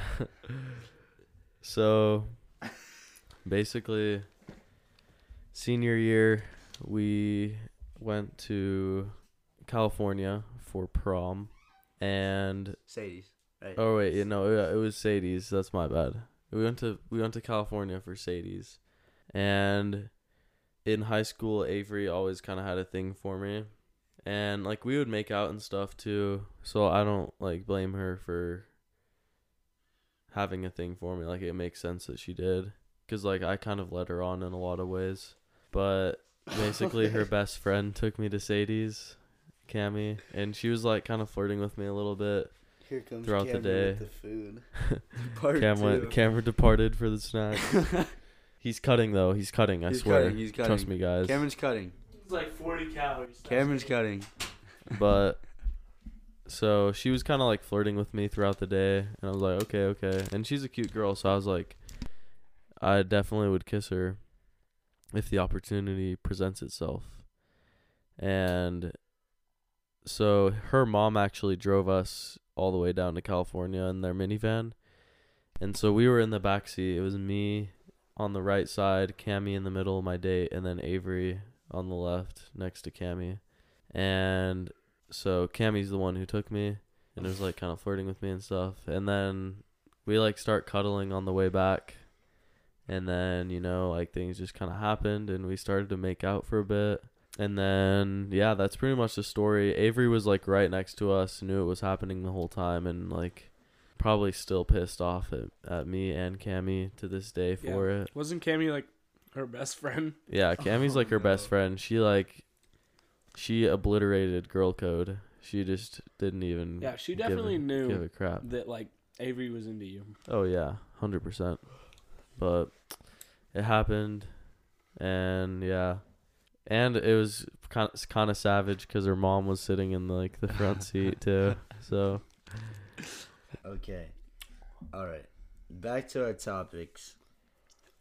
so basically senior year we went to California for prom and Sadie's, right? oh wait, you know, it was Sadie's. That's my bad. We went to we went to California for Sadie's. And in high school Avery always kind of had a thing for me. And like we would make out and stuff too. So I don't like blame her for having a thing for me. Like it makes sense that she did cuz like I kind of led her on in a lot of ways. But basically her best friend took me to Sadie's, Cammy, and she was like kind of flirting with me a little bit. Here comes throughout the Cameron day. with the food. Cam two. went, Cameron departed for the snack. He's cutting though. He's cutting. I He's swear. cutting, he's Trust me, guys. Cameron's cutting. It's like 40 calories. Cameron's cutting. But so she was kind of like flirting with me throughout the day, and I was like, okay, okay. And she's a cute girl, so I was like, I definitely would kiss her if the opportunity presents itself. And so her mom actually drove us all the way down to California in their minivan. And so we were in the back seat. It was me on the right side, Cammy in the middle, my date, and then Avery on the left next to Cammy. And so Cammy's the one who took me and was like kind of flirting with me and stuff. And then we like start cuddling on the way back. And then, you know, like things just kind of happened and we started to make out for a bit. And then, yeah, that's pretty much the story. Avery was like right next to us, knew it was happening the whole time, and like probably still pissed off at, at me and Cammy to this day for it. Wasn't Cammy like her best friend? Yeah, Cammy's Oh, like her oh, best friend. She like she obliterated girl code. She just didn't even Yeah, she give a- definitely knew give a crap. that like Avery was into you. Oh yeah, hundred percent. But it happened, and yeah, and it was kind of kind of savage because her mom was sitting in like the front seat too. So Okay. All right. Back to our topics.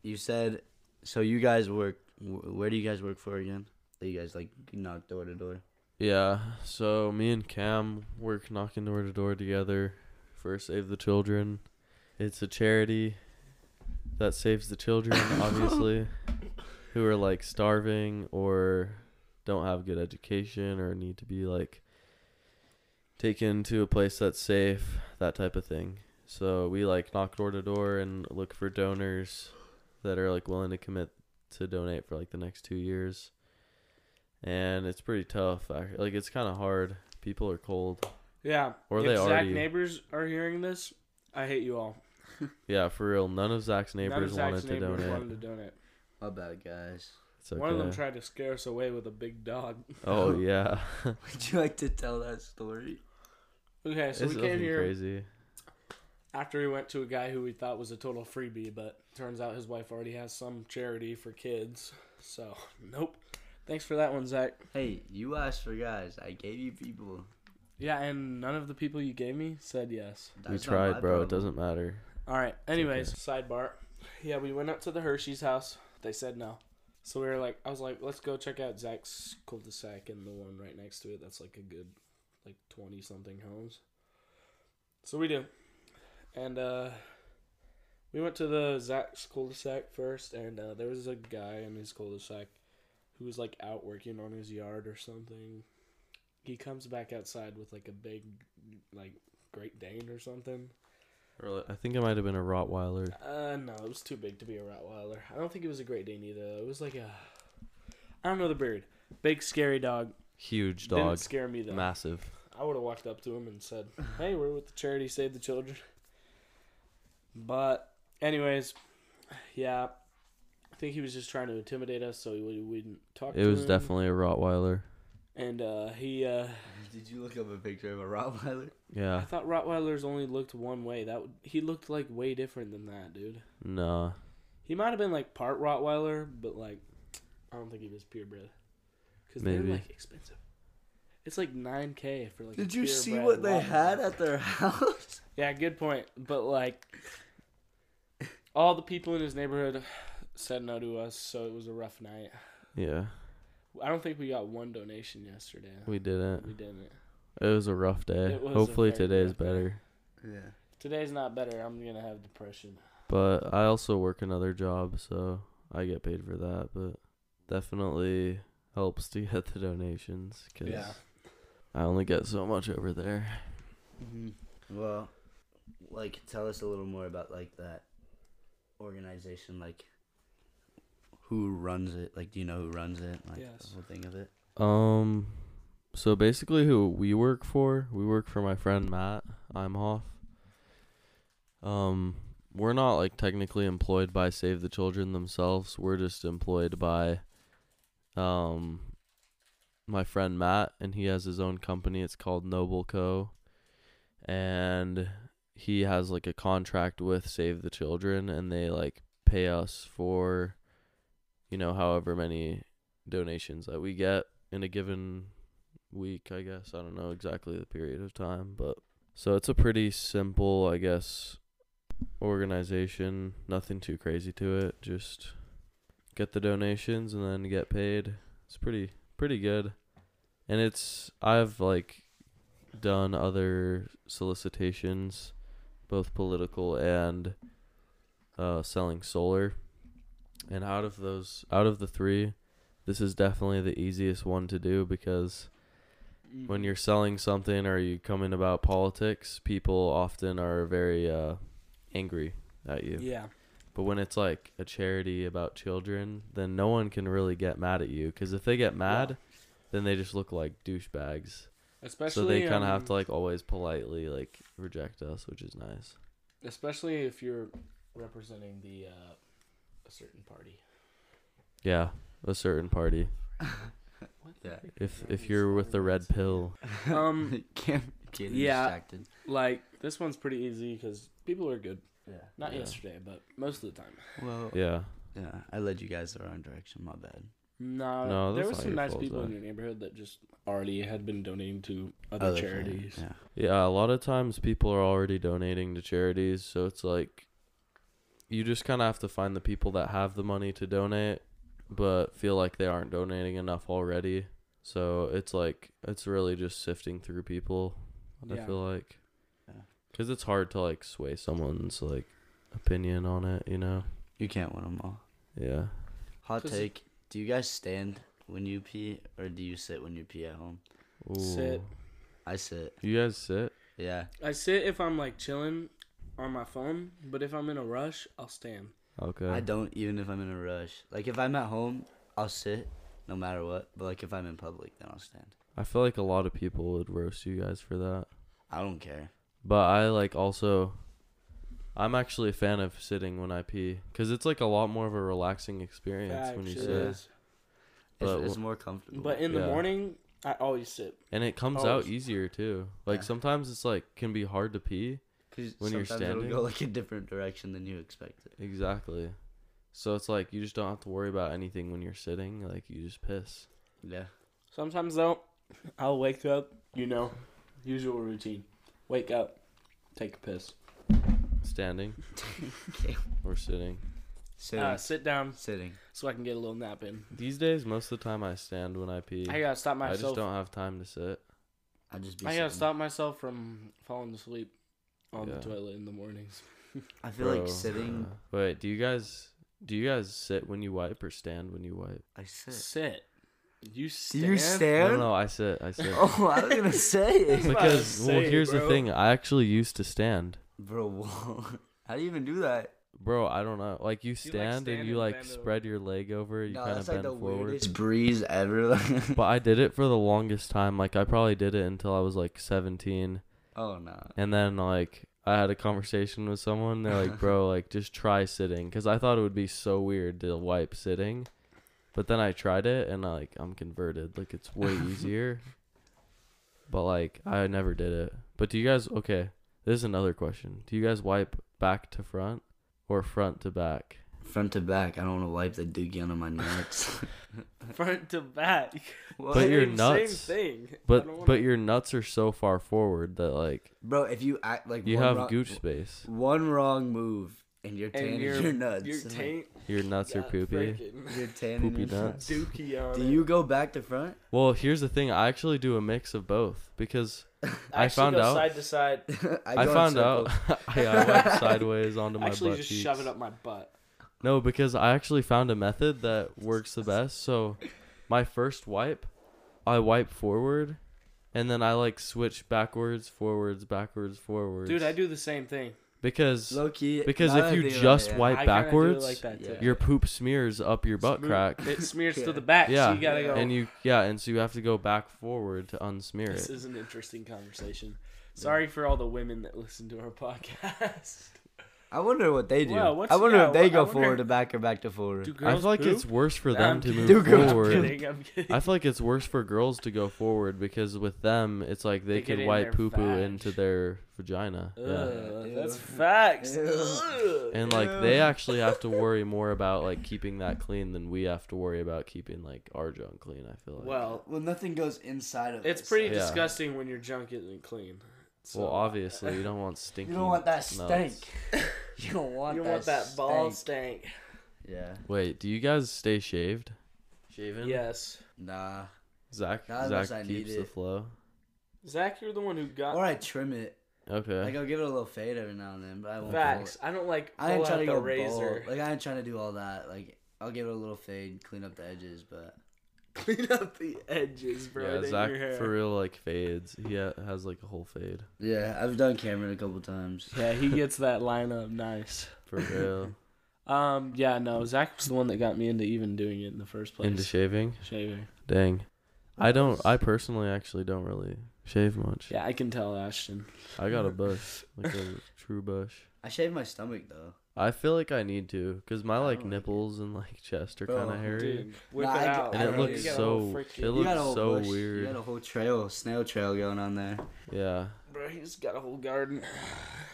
You said so. You guys work. Where do you guys work for again? That you guys like knock door to door. yeah, so me and Cam work knocking door to door together for Save the Children. It's a charity that saves the children, obviously, who are like starving or don't have good education or need to be like taken to a place that's safe, that type of thing. So we like knock door to door and look for donors that are like willing to commit to donate for like the next two years. And it's pretty tough. ac- Like it's kind of hard. People are cold. Yeah. Or if they Zach already- neighbors are hearing this, I hate you all. Yeah, for real. None of Zach's None of neighbors Zach's wanted to neighbors donate. wanted to donate. My bad, guys. Okay. One of them tried to scare us away with a big dog. oh yeah, Would you like to tell that story? Okay, so it's we came nothing here crazy. After we went to a guy who we thought was a total freebie, but turns out his wife already has some charity for kids. So, nope. Thanks for that one, Zach. Hey, you asked for guys. I gave you people. Yeah, and none of the people you gave me said yes. we That's not tried, my bro. It doesn't matter. All right. Anyways, sidebar. Yeah, we went up to the Hershey's house. They said no. So we were like, I was like, let's go check out Zach's cul-de-sac and the one right next to it. That's like a good, like twenty something homes. So we do, and uh, we went to the Zach's cul-de-sac first, and uh, there was a guy in his cul-de-sac who was like out working on his yard or something. He comes back outside with like a big, like Great Dane or something. Or I think it might have been a Rottweiler. Uh, no, it was too big to be a Rottweiler. I don't think it was a Great Dane either. It was like a, I don't know the breed. Big scary dog. Huge Didn't dog. scare me though. Massive. I would have walked up to him and said, "Hey, we're with the charity Save the Children." But, anyways, yeah, I think he was just trying to intimidate us, so we wouldn't talk. It to was him. definitely a Rottweiler. And uh, he, uh, Did you look up a picture of a Rottweiler? Yeah. I thought Rottweilers only looked one way. That he looked like way different than that, dude. Nah. He might have been like part Rottweiler, but like, I don't think he was purebred. Because they're like expensive. It's like nine k for like. a Did you see what they had at their house? Yeah, good point. But like, all the people in his neighborhood said no to us, so it was a rough night. Yeah. I don't think we got one donation yesterday. We didn't. We didn't. It was a rough day. It was Hopefully very today's rough day. better. Yeah. Today's not better. I'm gonna have depression. But I also work another job, so I get paid for that. But definitely helps to get the donations because Yeah. I only get so much over there. Mm-hmm. Well, like, tell us a little more about like that organization. Like, who runs it? Like, do you know who runs it? Like, Yes. the whole thing of it. Um, so basically, who we work for, we work for my friend Matt Imhoff. Um, we're not like technically employed by Save the Children themselves. We're just employed by, um, my friend Matt, and he has his own company. It's called Noble Co. And he has like a contract with Save the Children, and they like pay us for, you know, however many donations that we get in a given week, I guess. I don't know exactly the period of time, but so it's a pretty simple, I guess, organization. Nothing too crazy to it. Just get the donations and then get paid. It's pretty pretty good. And it's I've like done other solicitations, both political and uh selling solar. And out of those out of the 3, this is definitely the easiest one to do because when you're selling something or you come in about politics, people often are very uh, angry at you. yeah, But when it's like a charity about children, then no one can really get mad at you because if they get mad, then they just look like douchebags. especially so they kind of um, have to like always politely like reject us, which is nice. especially if you're representing the uh, a certain party. Yeah, a certain party. What Yeah. If if you're with the red pill, Um, Can't get yeah. distracted. like this one's pretty easy because people are good. Yeah. Not Yeah. yesterday, but most of the time. Well, yeah, yeah. I led you guys the wrong direction. My bad. No, No, there that's was some nice fault, people in your neighborhood that just already had been donating to other, Other charities. things, Yeah, a lot of times people are already donating to charities, so it's like you just kind of have to find the people that have the money to donate but feel like they aren't donating enough already. So it's like it's really just sifting through people. I feel like Yeah. cuz it's hard to like sway someone's like opinion on it, you know. You can't win them all. Yeah. Hot take: Do you guys stand when you pee, or do you sit when you pee at home? Ooh. Sit. I sit. You guys sit? Yeah. I sit if I'm like chilling on my phone, but if I'm in a rush, I'll stand. Okay. I don't even if I'm in a rush. Like if I'm at home, I'll sit no matter what. But like if I'm in public, then I'll stand. I feel like a lot of people would roast you guys for that. I don't care. But I like also I'm actually a fan of sitting when I pee cuz it's like a lot more of a relaxing experience when you Facts, sit. Yeah. is. It's, But it's wh- more comfortable. But in the Yeah. morning, I always sit. And it comes Oh, out easier too. Like Yeah. sometimes it's like can be hard to pee. Cause when you're standing, it'll go like a different direction than you expected. Exactly. So it's like you just don't have to worry about anything when you're sitting, like you just piss. Yeah. Sometimes though, I'll wake up. You know, usual routine. Wake up, take a piss, Standing Okay. or sitting. Sitting. uh, sit down Sitting. so I can get a little nap in. These days most of the time I stand when I pee. I gotta stop myself. I just don't have time to sit. I just be. I gotta sitting. stop myself from falling asleep. on Yeah. the toilet in the mornings. I feel Bro, like sitting. uh, wait, do you guys do you guys sit when you wipe or stand when you wipe? I sit. Sit. You Do stand. you No, stand? no, no, I sit. I sit. Oh, I was gonna say That's it. what I because well, saying, here's the thing. I actually used to stand. Bro, whoa. how do you even do that? Bro, I don't know. Like you like, stand stand and you like bend spread your leg over, you no, kind of that's like bend the forward. It's breeze ever. But I did it for the longest time. Like I probably did it until I was like 17. oh no. And then like I had a conversation with someone. They're like, "Bro, like just try sitting," because I thought it would be so weird to wipe sitting. But then I tried it, and uh, like I'm converted. Like it's way easier. but like I never did it. But do you guys? Okay, this is another question. Do you guys wipe back to front or front to back? Front to back, I don't want to wipe the dookie onto my nuts. front to back. But your nuts- Same thing. But wanna- but your nuts are so far forward that like Bro, if you act like you one have wrong, gooch space. one wrong move and you're and tanning your your nuts. your taint. Your nuts are poopy. freaking You're tanning Poopy your nuts. Dookie on Do it. you go back to front? Well, here's the thing. I actually do a mix of both because I Actually found go out- side to side. I, go in found out circles. I, I wipe sideways onto my Actually, butt just cheeks. shove it up my butt. No, because I actually found a method that works the best. So, my first wipe, I wipe forward, and then I like switch backwards, forwards, backwards, forwards. Dude, I do the same thing. Because Low key. because now if that I you think about just it, wipe I kinda do it backwards, like that too. Yeah. your poop smears up your butt Smooth- crack. It smears Yeah. to the back, Yeah. so you gotta go. And you yeah, and so you have to go back forward to unsmear it. this it. is an interesting conversation. Sorry for all the women that listen to our podcast. I wonder what they do. Well, I wonder yeah, if they what- I go wonder- forward to back or back to forward. I girls feel like poop? it's worse for them I'm to move Do girls I'm forward. kidding. I'm kidding. I feel like it's worse for girls to go forward because with them, it's like they, They could wipe their poo poo into their vagina. Yeah. Ugh, Ew. that's facts. Ugh. And like they actually have to worry more about like keeping that clean than we have to worry about keeping like our junk clean. I feel like. well, Well, nothing goes inside of it. it's us, pretty so- Yeah. disgusting when your junk isn't clean. So, well, obviously you don't want stinky. You don't want that nuts. stank. you don't want you that. want that ball stank. stank. Yeah. Wait, do you guys stay shaved? Shaven? Yes. Nah. Zach. Not unless Zach I need keeps the it. flow. Zach, you're the one who got Or I trim it. Okay. Like I'll give it a little fade every now and then, but I won't. facts. I don't like I ain't pull out trying to the go razor. bald. Like I ain't trying to do all that. Like I'll give it a little fade, clean up the edges, but Clean up the edges, bro. yeah, Zach your hair. for real like fades. He ha- has like a whole fade yeah, I've done Cameron a couple times. Yeah, he gets that lineup nice. for real. Um, yeah, no, Zach was the one that got me into even doing it in the first place. Into shaving. shaving. Dang. I don't. I personally actually don't really shave much. Yeah, I can tell Ashton. I got a bush, like a true bush. I shave my stomach though. I feel like I need to, cause my like don't like nipples and like chest are kind of oh, hairy, Dude, whip Nah, it I get- out. and it don't looks You got a so. whole freaking- It You looks got a whole so bush, You weird. got a whole trail, snail trail going on there. Yeah, Bro, he's got a whole garden.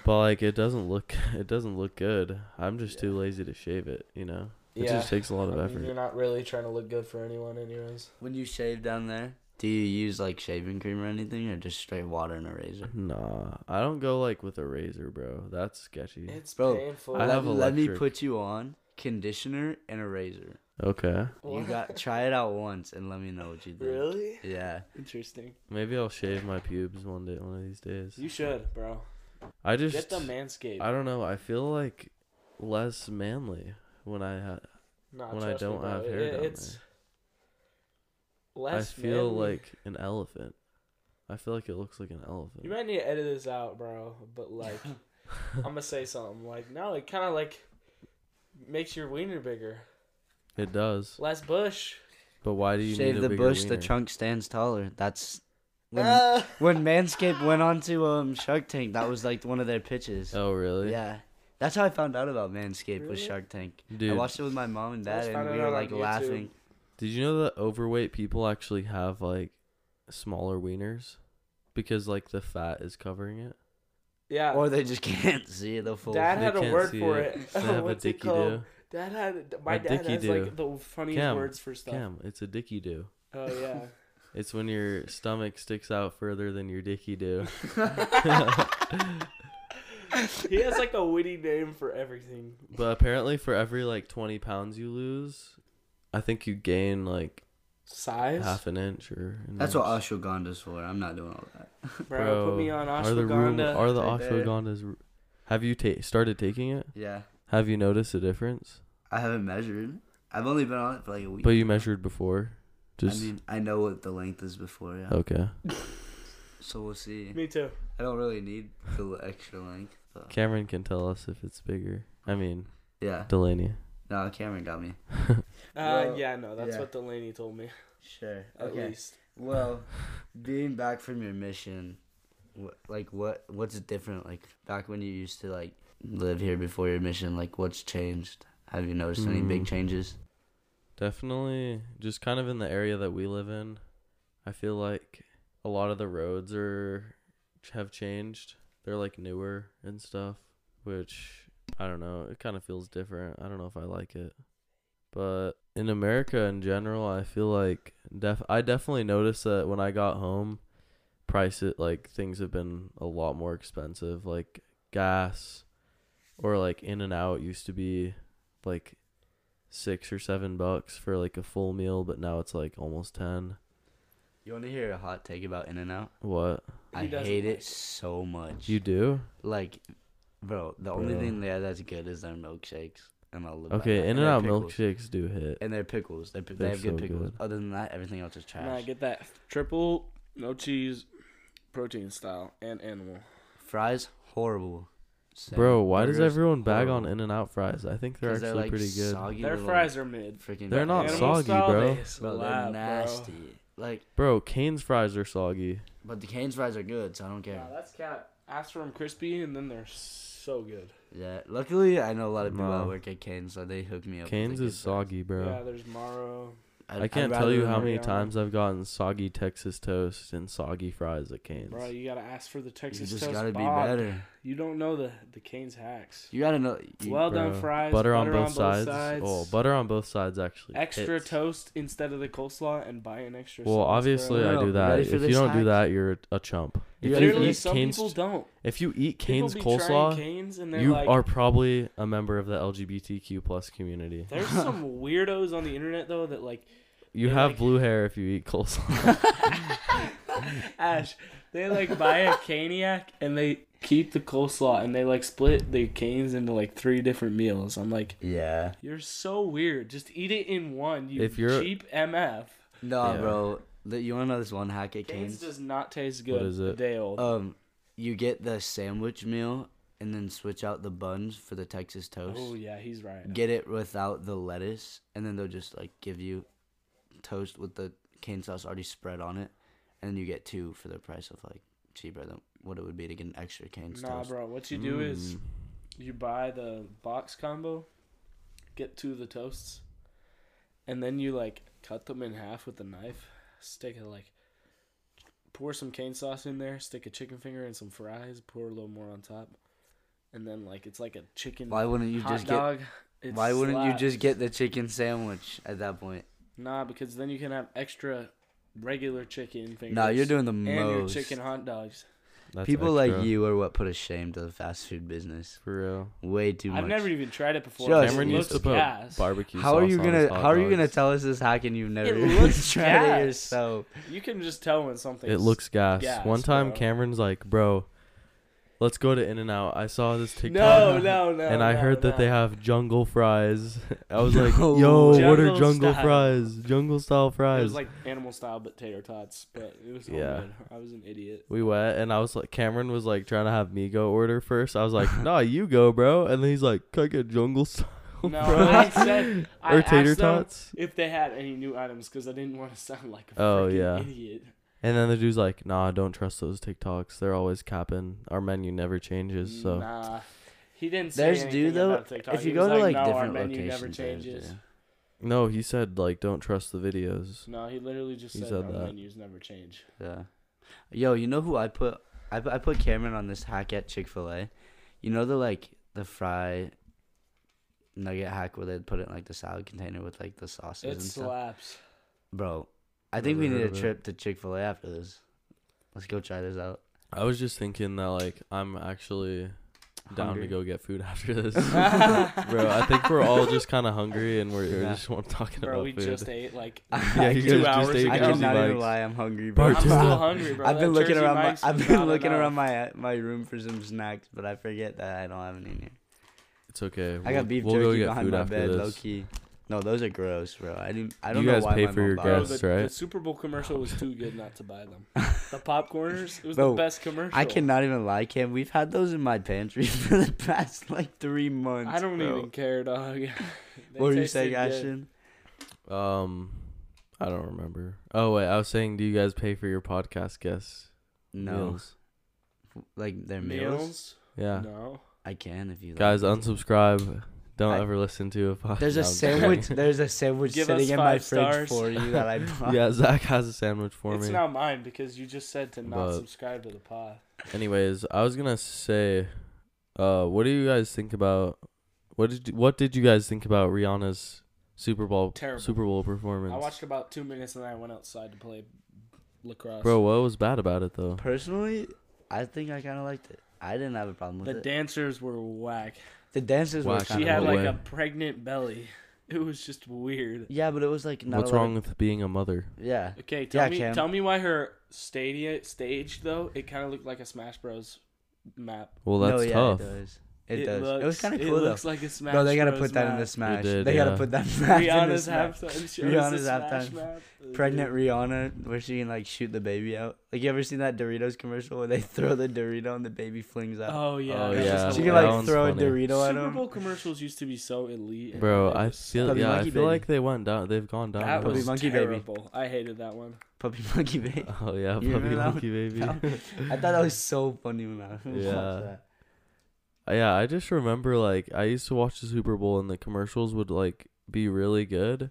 but like it doesn't look. It doesn't look good. I'm just too lazy to shave it. You know, it Yeah. just takes a lot of I mean, effort. you're not really trying to look good for anyone, anyways. When you shave down there, do you use like shaving cream or anything, or just straight water and a razor? Nah, I don't go like with a razor, bro. That's sketchy. It's Bro, painful. I let, have let me put you on conditioner and a razor. Okay, You What? got try it out once and let me know what you think. really Yeah. interesting. maybe I'll shave my pubes one day, one of these days. You should, bro. I just Get the manscaped. I don't know. I feel like less manly when I ha- Nah, when I trust me, don't bro. have It- hair down it's I feel manly. like an elephant. I feel like it looks like an elephant. you might need to edit this out, bro. But like, I'm gonna say something. Like, no, it kind of like makes your wiener bigger. it does. Less bush. But why do you Shave need a the bigger bush, the wiener? trunk stands taller. That's when Ah. when Manscaped went on to um Shark Tank. That was like one of their pitches. Oh really? Yeah, that's how I found out about Manscaped was Really? Shark Tank. Dude, I watched it with my mom and dad, and we were like laughing. Did you know that overweight people actually have like smaller wieners because like the fat is covering it? Yeah. Or they just can't see the full. Dad They had a word for it. it. They have a What's it dicky called? do. Dad had my A dad has do. like the funniest Cam, words for stuff. Cam, it's a dicky do. Oh yeah. It's when your stomach sticks out further than your dicky do. he has like a witty name for everything. But apparently, for every like 20 pounds you lose, I think you gain like Size, half an inch or. an That's what inch. ashwagandha's for. I'm not doing all that. bro, Put me on Are the room, ashwagandha. are the right there. ashwagandhas? r- Have you ta- started taking it? Yeah, Have you noticed a difference? I haven't measured. I've only been on it for like a week. But you measured before. Just I mean, I know what the length is before. Yeah. okay. So we'll see. me too. I don't really need the extra length. But Cameron can tell us if it's bigger. I mean, yeah. Delaney. No, Cameron got me. Uh, Well, yeah, no, that's yeah. what Delaney told me. Sure. At Okay. least. Well, being back from your mission, what like what what's different? Like back when you used to like live here before your mission, like what's changed? Have you noticed any big Hmm. changes? Definitely, just kind of in the area that we live in. I feel like a lot of the roads are have changed. They're like newer and stuff, which I don't know. It kind of feels different. I don't know if I like it. But in America in general, I feel like def I definitely noticed that when I got home, price it like things have been a lot more expensive. Like gas or like in and out used to be like six or seven bucks for like a full meal, but now it's like almost ten. You want to hear a hot take about In and Out? What I He doesn't hate like it so much. you do? like, bro, the only Bro. thing there that's good is their milkshakes, and I'll live by Okay. In and Out milkshakes do hit. and they're pickles. They they They're have good pickles. good. Other than that, everything else is trash. Nah, get that triple, no cheese, protein style, and animal. Fries horrible. Same. Bro, why does Burgers, everyone bag on horrible. In and Out fries? I think they're 'Cause actually like pretty good. Soggy Their little fries are mid. freaking They're not Animal soggy, style, bro. they Bro, slap, they're bro. nasty. Like, Bro, Cane's fries are soggy. but the Cane's fries are good, so I don't care. Nah, that's cat. Ask for them crispy, and then they're so good. Yeah, luckily I know a lot of people No. that work at Cane's, so they hook me up. with Cane's the is good fries. soggy, bro. Yeah, there's Morrow. I'd- I I'd can't tell rather you how many Mariano. times I've gotten soggy Texas toast and soggy fries at Cane's. Bro, you gotta ask for the Texas You Texas just toast gotta be Bob. better. You don't know the the Cane's hacks. You gotta know. You, well done Bro, fries. butter, on, both, sides. sides. Oh, butter on both sides actually. Extra hits. toast instead of the coleslaw, and buy an extra. Well, sauce, obviously bro. I do that. If you don't do that, you're a chump. If you Literally, eat some Cane's, people don't. if you eat Cane's coleslaw, Cane's and they're you like, are probably a member of the LGBTQ plus community. There's some weirdos on the internet though that like You have like- blue hair if you eat coleslaw. Ash. They like buy a caniac and they keep the coleslaw and they like split the canes into like three different meals. I'm like, Yeah. you're so weird. Just eat it in one. You If you're- cheap MF. No, Yeah. bro. The, you wanna know this one hack at Canes Cane's? does not taste good. What is it? day old. Um, you get the sandwich meal and then switch out the buns for the Texas toast. oh yeah, he's right. Get it without the lettuce, and then they'll just like give you toast with the cane sauce already spread on it, and you get two for the price of like cheaper than what it would be to get an extra cane Nah, toast. bro. What you do is Mm. you buy the box combo, get two of the toasts, and then you like cut them in half with a knife. Stick it like pour some cane sauce in there. Stick a chicken finger and some fries. Pour a little more on top, and then like it's like a chicken Why wouldn't you just dog. Get? Why wouldn't you just get the chicken sandwich at that point? Nah, because then you can have extra regular chicken fingers. No, you're doing the and most. And your chicken hot dogs. That's People extra. like you are what put a shame to the fast food business. For real. Way too much. I've never even tried it before. Just- Cameron used looks to put gas. barbecue How are you on gonna his hot How are you gonna tell us this hack and you've never It even looks tried gas. it yourself? You can just tell when something. It looks gas. gas, One time, bro. Cameron's like, "Bro, let's go to In and Out." I saw this TikTok, No, no, no. and I no, heard that they have jungle fries. I was like, No. "Yo, what are Jungle fries? jungle style. fries? Jungle style It fries." was like animal style, but tater tots. But it was all Yeah. good. I was an idiot. we went, and I was like, Cameron was like trying to have me go order first. I was like, "Nah, you go, bro." And then he's like, "Can I get jungle style No, fries I said I or asked tater them tots?" if they had any new items because I didn't want to sound like a Oh, freaking yeah. idiot. And then the dude's like, "Nah, don't trust those TikToks. They're always capping. Our menu never changes." So Nah, he didn't say There's anything dude though. about TikTok. If you He go to like no, our different menu locations, never changes. yeah. no, he said like, "Don't trust the videos." No, he literally just He said, said our that. menus never change. Yeah. Yo, you know who I put? I put, I put Cameron on this hack at Chick Fil A. You know the like the fry nugget hack where they put it in like the salad container with like the sauces It and stuff. slaps. Bro, I think we need a trip to Chick Fil A after this. Let's go try this out. I was just thinking that like I'm actually down Hungry. to go get food after this. Bro, I think we're all just kind of hungry and we're, we're Yeah. just want talking Bro, about we food. just ate like Yeah, you two guys just hours ate ago. I Jersey cannot even Mike's. lie. I'm hungry, bro. I'm still hungry, bro. I've been That looking Jersey around. My, Mike's I've been not looking enough. around my my room for some snacks, but I forget that I don't have any in here. It's okay. I we'll, got beef we'll go jerky get behind food my after bed, this. low key. No, those are gross, bro. I didn't. I don't You know guys why pay my for mom your bought Bro, it. guests. the, right? the Super Bowl commercial was too good not to buy them. The popcorners, it was Bro, the best commercial. I cannot even lie, Cam. We've had those in my pantry for the past like three months. I don't bro. even care, dog. They What were you tasted saying, good. Ashton? Um, I don't remember. Oh wait, I was saying, do you guys pay for your podcast guests? No, Meals? like their meals. Meals? Yeah, No. I can if you like. guys, unsubscribe. Don't I- ever listen to a podcast. There's a sandwich. There's a sandwich Give sitting in my fridge stars. for you that I bought. yeah, Zach has a sandwich for it's me. It's not mine because you just said to not But- subscribe to the pod. Anyways, I was gonna say, uh, what do you guys think about? What did you, what did you guys think about Rihanna's Super Bowl Terrible. Super Bowl performance? I watched about two minutes and then I went outside to play lacrosse. Bro, what was bad about it though? Personally, I think I kind of liked it. I didn't have a problem with the it. The dancers were whack. The dances were Whack. kind She of had what like way? a pregnant belly. It was just weird. yeah, but it was like not What's a lot wrong with being a mother? Yeah, Okay, tell Yeah, me Cam. tell me why her stadia stage though, it kind of looked like a Smash Bros map. Well, that's no, yeah, tough. it does. It, does. Looks, it was kind of It cool though. looks like a Smash Bro, they gotta Bros put that in the Smash. did, they gotta put that map in the Rihanna's Smash. halftime. shows Rihanna's halftime. map. Pregnant Rihanna, where she can like shoot the baby out. Like you ever seen that Doritos commercial where they throw the Dorito and the baby flings out? Oh yeah. Oh, that's yeah. she can like throw funny. a Dorito at Super him. Bowl commercials used to be so elite. Bro, I was feel Puppy yeah, I feel Baby. like they went down. They've gone down. That Puppy was Monkey Baby. terrible. I hated that one. Puppy monkey oh, baby. Oh yeah, You puppy monkey baby. I thought that was so funny when I watched Yeah. that. Uh, yeah, I just remember like I used to watch the Super Bowl and the commercials would like be really good,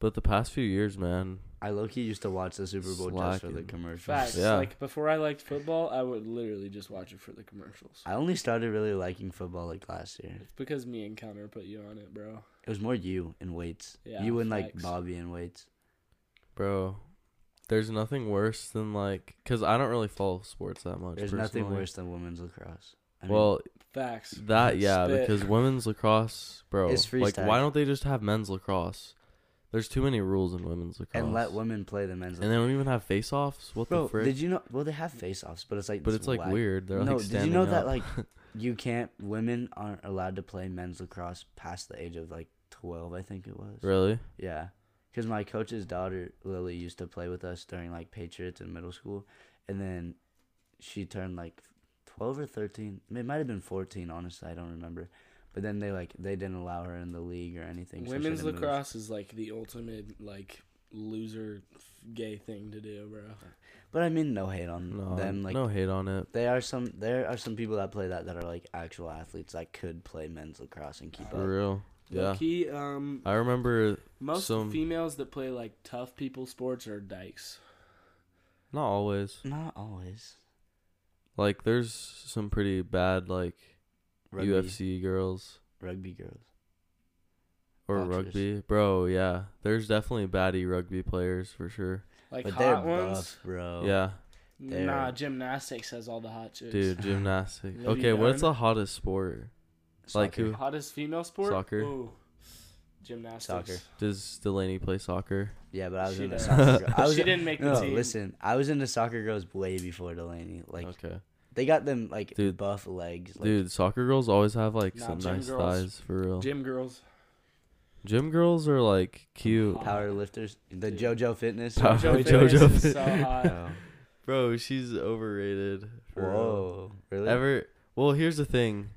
but the past few years, man, I low key used to watch the Super Bowl just for the Slacking. commercials. Facts. Yeah. Like before I liked football, I would literally just watch it for the commercials. I only started really liking football like last year. It's because me and Connor put you on it, bro. It was more you and weights. Yeah, you and like facts. Bobby and weights. bro, there's nothing worse than like cuz I don't really follow sports that much. There's nothing personally. worse than women's lacrosse. I mean, Well, Facts. that yeah, Spit. because women's lacrosse, bro, It's like freestyle. why don't they just have men's lacrosse? There's too many rules in women's lacrosse. and let women play the men's. And they don't even have face-offs. What Bro, the frick? did you know? Well, they have face-offs, but it's like. but it's like whack. weird. They're no, like did you know up. that like you can't? Women aren't allowed to play men's lacrosse past the age of like twelve. I think it was. really? Yeah, because my coach's daughter Lily used to play with us during like Patriots in middle school, and then she turned like twelve or thirteen. It might have been fourteen. Honestly, I don't remember. But then they like they didn't allow her in the league or anything. so she Women's had to move. lacrosse is like the ultimate like loser f- gay thing to do, bro. But I mean, no hate on No, them. Like no hate on it. They are some. There are some people that play that that are like actual athletes that could play men's lacrosse and keep For up. real. Yeah. Key, um, I remember most some- females that play like tough people sports are dykes. not always. Not always. Like there's some pretty bad like Rugby, UFC girls rugby girls. or Boxers. rugby. Bro, yeah. There's definitely baddie rugby players for sure. Like but they're hot ones. buff, bro. Yeah. they're- Nah, gymnastics has all the hot chicks. Dude, gymnastics. Okay, what's the hottest sport? Like who? Hottest female sport? Soccer. Ooh. Gymnastics. Soccer. Does Delaney play soccer? Yeah, but I was She in the does. soccer. Girl. I was she didn't make no, the no, team. listen. I was into soccer girls way before Delaney. Like okay. They got them like Dude. buff legs. Like, Dude, soccer girls always have like Nah, some gym nice girls. thighs for real. Gym, girls. Gym girls. girls are like cute. hot. power lifters. The Dude. JoJo Fitness. Power- JoJo JoJo Fitness is Fit- so hot. Oh. Bro, she's overrated. For real. Whoa, really? Ever well, here's the thing.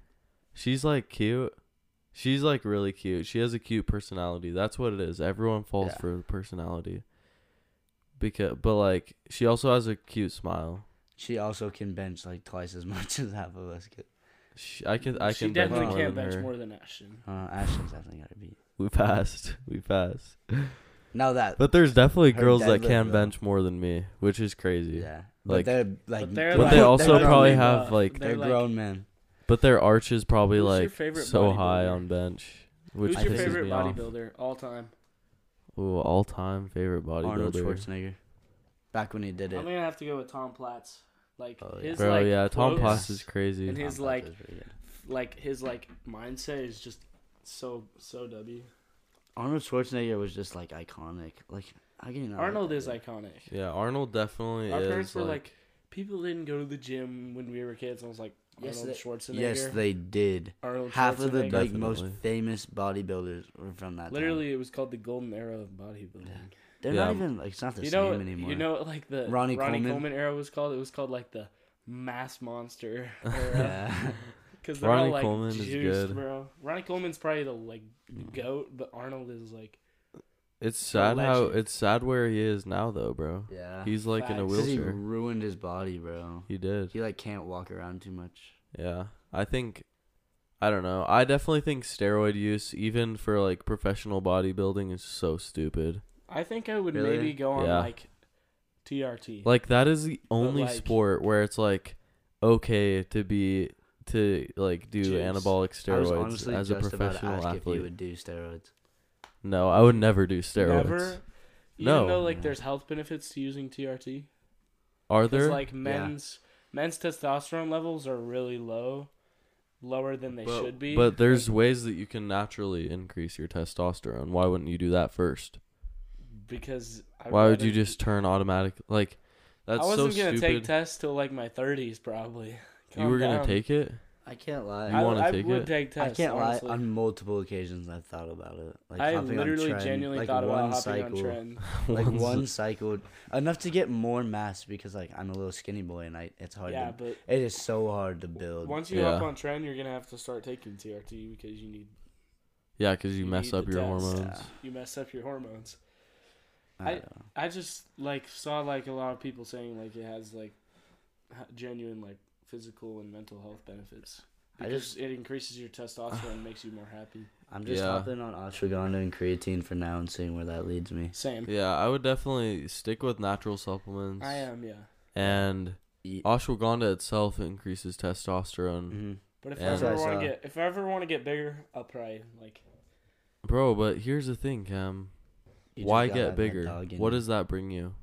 She's like cute. She's like really cute. She has a cute personality. That's what it is. Everyone falls Yeah. for the personality. Because but like she also has a cute smile. She also can bench like twice as much as half of us could. She, I can I she can bench definitely more can't bench her. more than Ashton. Uh, Ashton's definitely got to beat. We passed. We passed. Now that, But there's definitely girls that can though. bench more than me, which is crazy. yeah, Like- but they're like, But they're But like, they also probably really have, buff. like- they're, they're like, grown men. But their arch is probably Who's like so high on bench, which Who's your favorite me off. bodybuilder all time? Ooh, all time favorite bodybuilder. Arnold. Schwarzenegger. Back when he did it. I'm gonna have to go with Tom Platz. Like Oh, yeah. his Bro, like yeah, Tom quotes is crazy. and his Tom like Platz was pretty good. like his like mindset is just so so W. Arnold Schwarzenegger was just like iconic. Like I can you not? like Arnold that is guy? iconic. Yeah, Arnold definitely Our is. parents were like, like, people didn't go to the gym when we were kids. And I was like, Yes, Arnold they- Schwarzenegger. Yes, they did. Arnold Half of the like most famous bodybuilders were from that. time. Literally, it was called the golden era of bodybuilding. They're Yeah. not even like it's not the you same know, anymore. you know, what, like the Ronnie Ronnie, Coleman? Coleman? era was called. It was called like the mass monster era. yeah. Because they're Ronnie all like Coleman is juiced, good. bro. Ronnie Coleman's probably the like mm. goat, but Arnold is like it's sad how legend. it's sad where he is now though, bro. yeah. He's like in a Facts. 'Cause he wheelchair. ruined his body, bro. He did. He like can't walk around too much. Yeah. I think I don't know. I definitely think steroid use even for like professional bodybuilding is so stupid. I think I would Really? maybe go on Yeah. like TRT. Like that is the only like- sport where it's like okay to be to like do Juice. anabolic I was steroids honestly as a just about to professional ask if athlete. you would do steroids. No, I would never do steroids. Never. Even No. though like there's health benefits to using TRT. Are Because there? like men's men's testosterone levels are really low, lower than they but, should be. but there's like, ways that you can naturally increase your testosterone. Why wouldn't you do that first? Because I'd Why would you just turn automatic? Like that's so stupid. I wasn't so gonna stupid. take tests till like my 30s probably. you Calm were gonna down. take it. I can't lie. You I, wanna I take would it? take I tests. can't honestly. lie. On multiple occasions, I've thought about it. Like I hopping literally on tren, genuinely like thought one about hopping cycle, on tren. like Once- one cycle, enough to get more mass because like I'm a little skinny boy and I it's hard. Yeah, to, but it is so hard to build. once you hop Yeah. on tren, you're gonna have to start taking TRT because you need Yeah, because you You mess need up the your test. hormones. Yeah. you mess up your hormones. I, I- I just like saw like a lot of people saying like it has like genuine like physical and mental health benefits. I just- it increases your testosterone and makes you more happy. I'm just Yeah. hopping on ashwagandha and creatine for now and seeing where that leads me. Same. Yeah, I would definitely stick with natural supplements. I am, yeah. And Eat. ashwagandha itself increases testosterone. Mhm. But if Yeah. I ever want to get if I ever want to get bigger, I'll probably like Bro, but here's the thing, Cam. You Why get bigger? What does that bring you?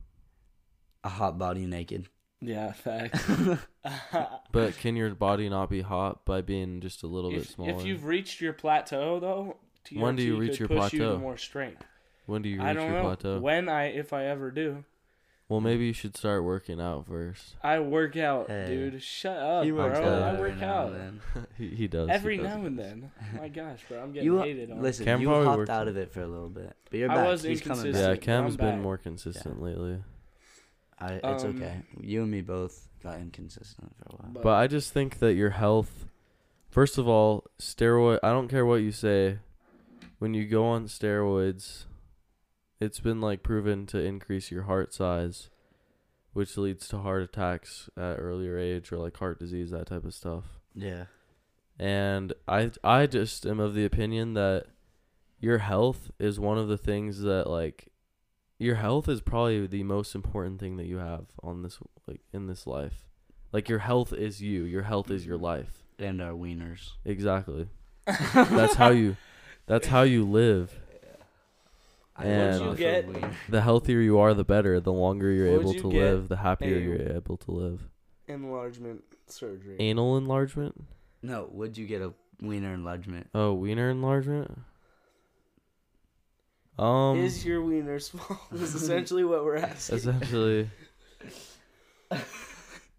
a hot body naked? yeah, fact. But can your body not be hot by being just a little bit if, smaller? if you've reached your plateau though, TRT When do you reach could your push you to plateau? more strength. when do you I reach don't your know plateau? when I if I ever do. Well, maybe you should start working out first. I work out, Hey. dude. Shut up, He bro. works out I every work now out and then. he, he does. he every does, now and then. My gosh, bro, I'm getting You hated on. listen. Cam you probably hopped worked- out of it for a little bit, but you're I back. was He's coming inconsistent. Yeah, back. but Cam's I'm been back. more consistent lately. I, it's Um, okay. You and me both got inconsistent for a while. But, But I just think that your health, first of all, steroid. I don't care what you say. When you go on steroids, it's been like proven to increase your heart size, which leads to heart attacks at earlier age or like heart disease, that type of stuff. yeah, And I I just am of the opinion that your health is one of the things that like your health is probably the most important thing that you have on this like in this life. Like your health is you. Your health is your life. and our wieners. Exactly. That's how you that's how you live. I And- love you get? The healthier you are, the better. The longer you're What'd able you to get? live, the happier A- you're able to live. enlargement surgery. Anal enlargement? No, would you get a wiener enlargement? Oh, wiener enlargement? Um is your wiener small? is essentially what we're asking. essentially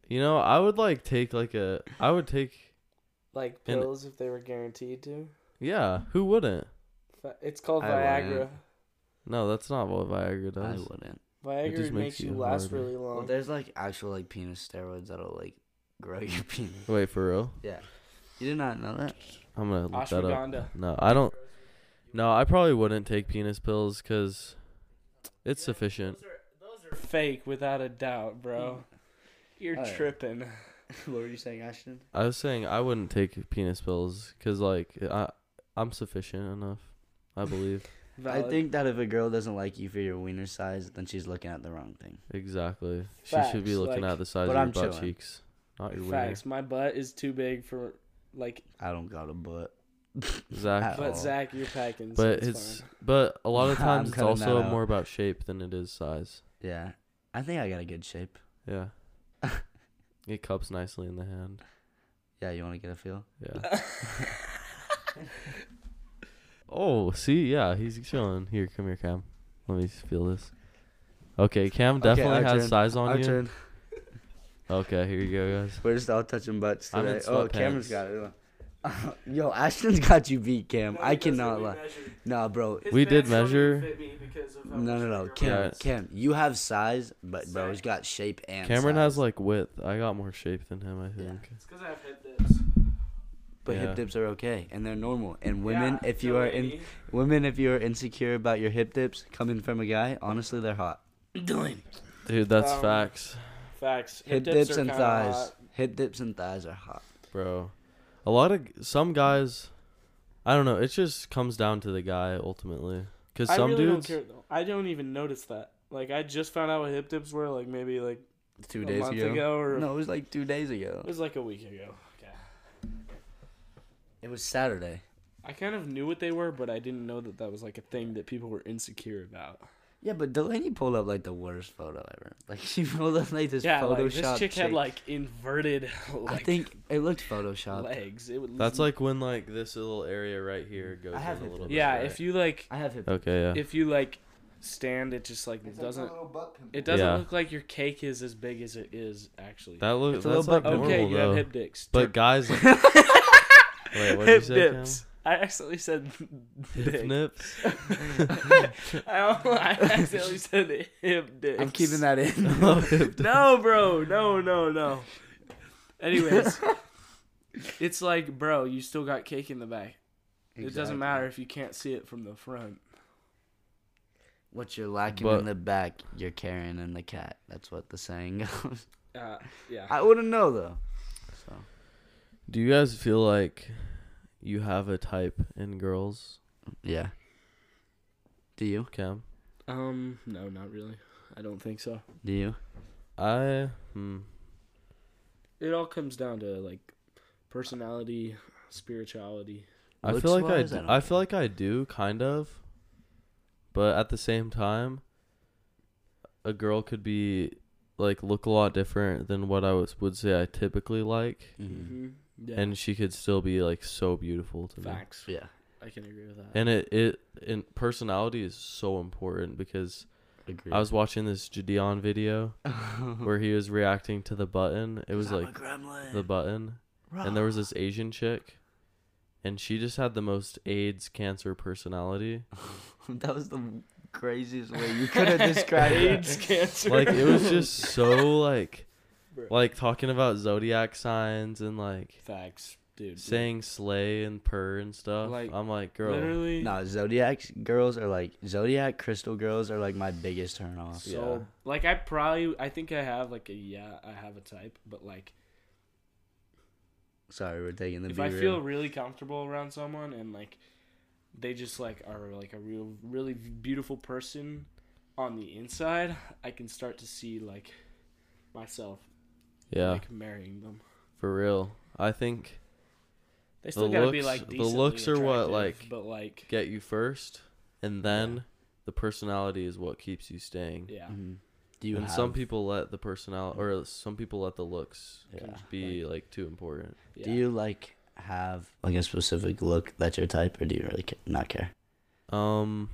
you know i would like take like a i would take like And- pills if they were guaranteed to. yeah who wouldn't Fa- It's called I Viagra. wouldn't. No that's not what viagra does. I does wouldn't. Viagra just makes, makes you you last harder. really Well, long. there's like actual like penis steroids that'll like grow your penis. wait for real Yeah, you did not know that. i'm gonna look that up Ashwagandha. no i don't no i probably wouldn't take penis pills because it's sufficient Those are fake without a doubt, bro. You're Alright. tripping. what were you saying, Ashton? i was saying i wouldn't take penis pills because like i i'm sufficient enough i believe I think that if a girl doesn't like you for your wiener size, then she's looking at the wrong thing. exactly she should be looking like- at the size But of I'm your butt chilling. cheeks not your wiener Facts. My butt is too big for like. I don't got a butt. Zach But all. Zach, you're packing. so But it's, it's fine. but a lot of times it's also more about shape than it is size. Yeah, I think I got a good shape. Yeah. it cups nicely in the hand. Yeah, you want to get a feel? Yeah. Oh, see, yeah, he's chilling. Here, come here, Cam. Let me feel this. Okay, Cam definitely our has turn. size on Our you. turn. Okay, here you go, guys. We're just all touching butts I'm in today. Oh, sweatpants. Cameron's got it. Yo, Ashton's got you beat, Cam. I cannot lie. Nah, bro. We did measure- No, no, no. Cam, Yeah. Cam, you have size, but bro, he's got shape and. Cameron size. has like width. I got more shape than him, I Yeah. think. It's because I have hip dips. But Yeah. hip dips are okay, and they're normal. And women, Yeah, if you no are in, lady. women, if you are insecure about your hip dips coming from a guy, honestly, they're hot. Dylan. Dude, that's Um, facts, Facts. Hip, dips, are and thighs. hot. Hip dips and thighs are hot. bro. A lot of some guys, I don't know. It just comes down to the guy ultimately. Cause I some really dudes, don't care though. I don't even notice that. Like I just found out what hip dips were like maybe like Two a days month ago. ago, or No, it was like two days ago. it was like a week ago. Okay. It was Saturday. I kind of knew what they were, but I didn't know that that was like a thing that people were insecure about. Yeah, but Delaney pulled up like the worst photo ever. Like she pulled up like this yeah, like Photoshop. this chick, had like inverted like I think it looked Photoshopped. legs. It would. that's like when like this little area right here goes I have in a little bit. yeah. right? If you like, I have hip. Okay, yeah. if you like stand, it just like doesn't. It doesn't Yeah. look like your cake is as big as it is actually. That looks a that's little like bit- normal okay, you though. have hip dicks. but Tip- guys, wait, what did you hip say, dips. I accidentally said Hip dick. nips. I, I accidentally said hip dicks. I'm keeping that in. Oh, hip dips. No, bro. No, no, no. Anyways, it's like, bro, you still got cake in the back. It Exactly. doesn't matter if you can't see it from the front. What you're lacking But- in the back, you're carrying in the cat. That's what the saying goes. Uh, yeah. I wouldn't know though. So Do you guys feel like you have a type in girls, yeah. Do you? Cam? Um, no, not really. I don't think so. Do you? I hmm. It all comes down to like personality, spirituality. I feel like I, Looks-wise, d- I don't I feel like I do kind of, but at the same time, a girl could be like look a lot different than what I was, would say I typically like, Mm-hmm. Yeah. and she could still be like so beautiful to me. facts. Yeah. I can agree with that. And it it and personality is so important because Agree. I was watching this JiDion video where he was reacting to the button. It was like the button, and there was this Asian chick, and she just had the most AIDS cancer personality. that was the craziest way you could have described AIDS it. cancer. like it was just so like Bro. Like talking about zodiac signs and like facts, dude. saying slay and purr and stuff. Like, I'm like, girl, literally. Nah, Zodiac girls are like Zodiac crystal girls are like my biggest turn off. So Yeah. like I probably I think I have like a yeah I have a type, but like Sorry, we're taking the. if be I real. feel really comfortable around someone and like they just like are like a real really beautiful person on the inside, I can start to see like myself yeah, like marrying them. for real. I think They still The gotta be looks- like the looks are what, like, but like get you first, and then the personality is what keeps you staying. yeah Mhm. Do you and have some people let the personality, or some people let the looks Yeah. be like too important. yeah. Do you like have like a specific look that's your type, or do you really ca- not care? Um,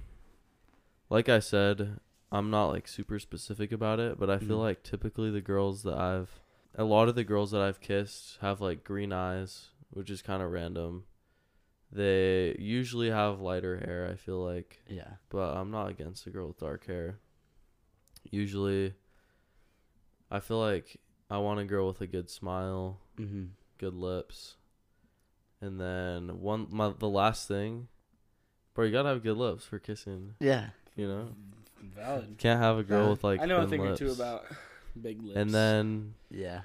like I said, I'm not like super specific about it, but I feel Mhm. like typically the girls that I've, a lot of the girls that I've kissed have like green eyes, which is kind of random. They usually have lighter hair, I feel like, Yeah. but I'm not against a girl with dark hair. Usually, I feel like I want a girl with a good smile, Mm-hmm. good lips, and then one my the last thing, bro, you gotta have good lips for kissing. Yeah. You know, valid. can't have a girl Valid. with like I know a thin thing lips. or two about big lips. And then Yeah.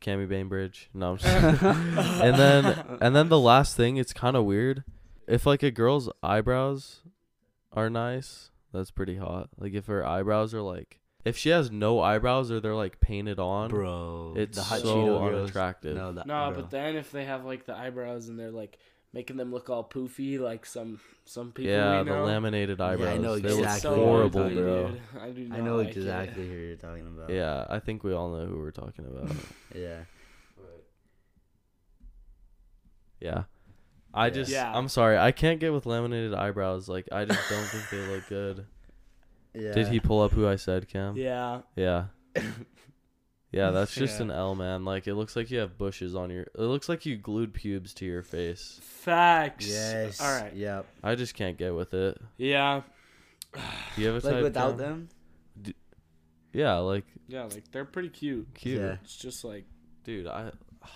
Cammy Bainbridge. No, I'm just and then and then the last thing, it's kind of weird. If like a girl's eyebrows are nice, that's pretty hot. Like if her eyebrows are like, if she has no eyebrows or they're like painted on, bro, it's the hot so Cheeto girls. unattractive. No, that, No, bro. but then if they have like the eyebrows and they're like making them look all poofy, like some some people yeah, we the know. laminated I eyebrows. know they it's look exactly so horrible, talking bro. dude. I do not I know like it. exactly who you're talking about. Yeah, I think we all know who we're talking about. Yeah. Yeah. I Yeah. just Yeah. I'm sorry. I can't get with laminated eyebrows. Like I just don't think they look good. Yeah. Did he pull up who I said, Cam? Yeah. Yeah. Yeah, that's just Yeah. an L, man. Like it looks like you have bushes on your. It looks like you glued pubes to your face. Facts. Yes. All right. Yep. I just can't get with it. Yeah. Do you have a Like type, without Cam? them. Yeah, like Yeah, like they're pretty cute. cute, Yeah. It's just like dude. I.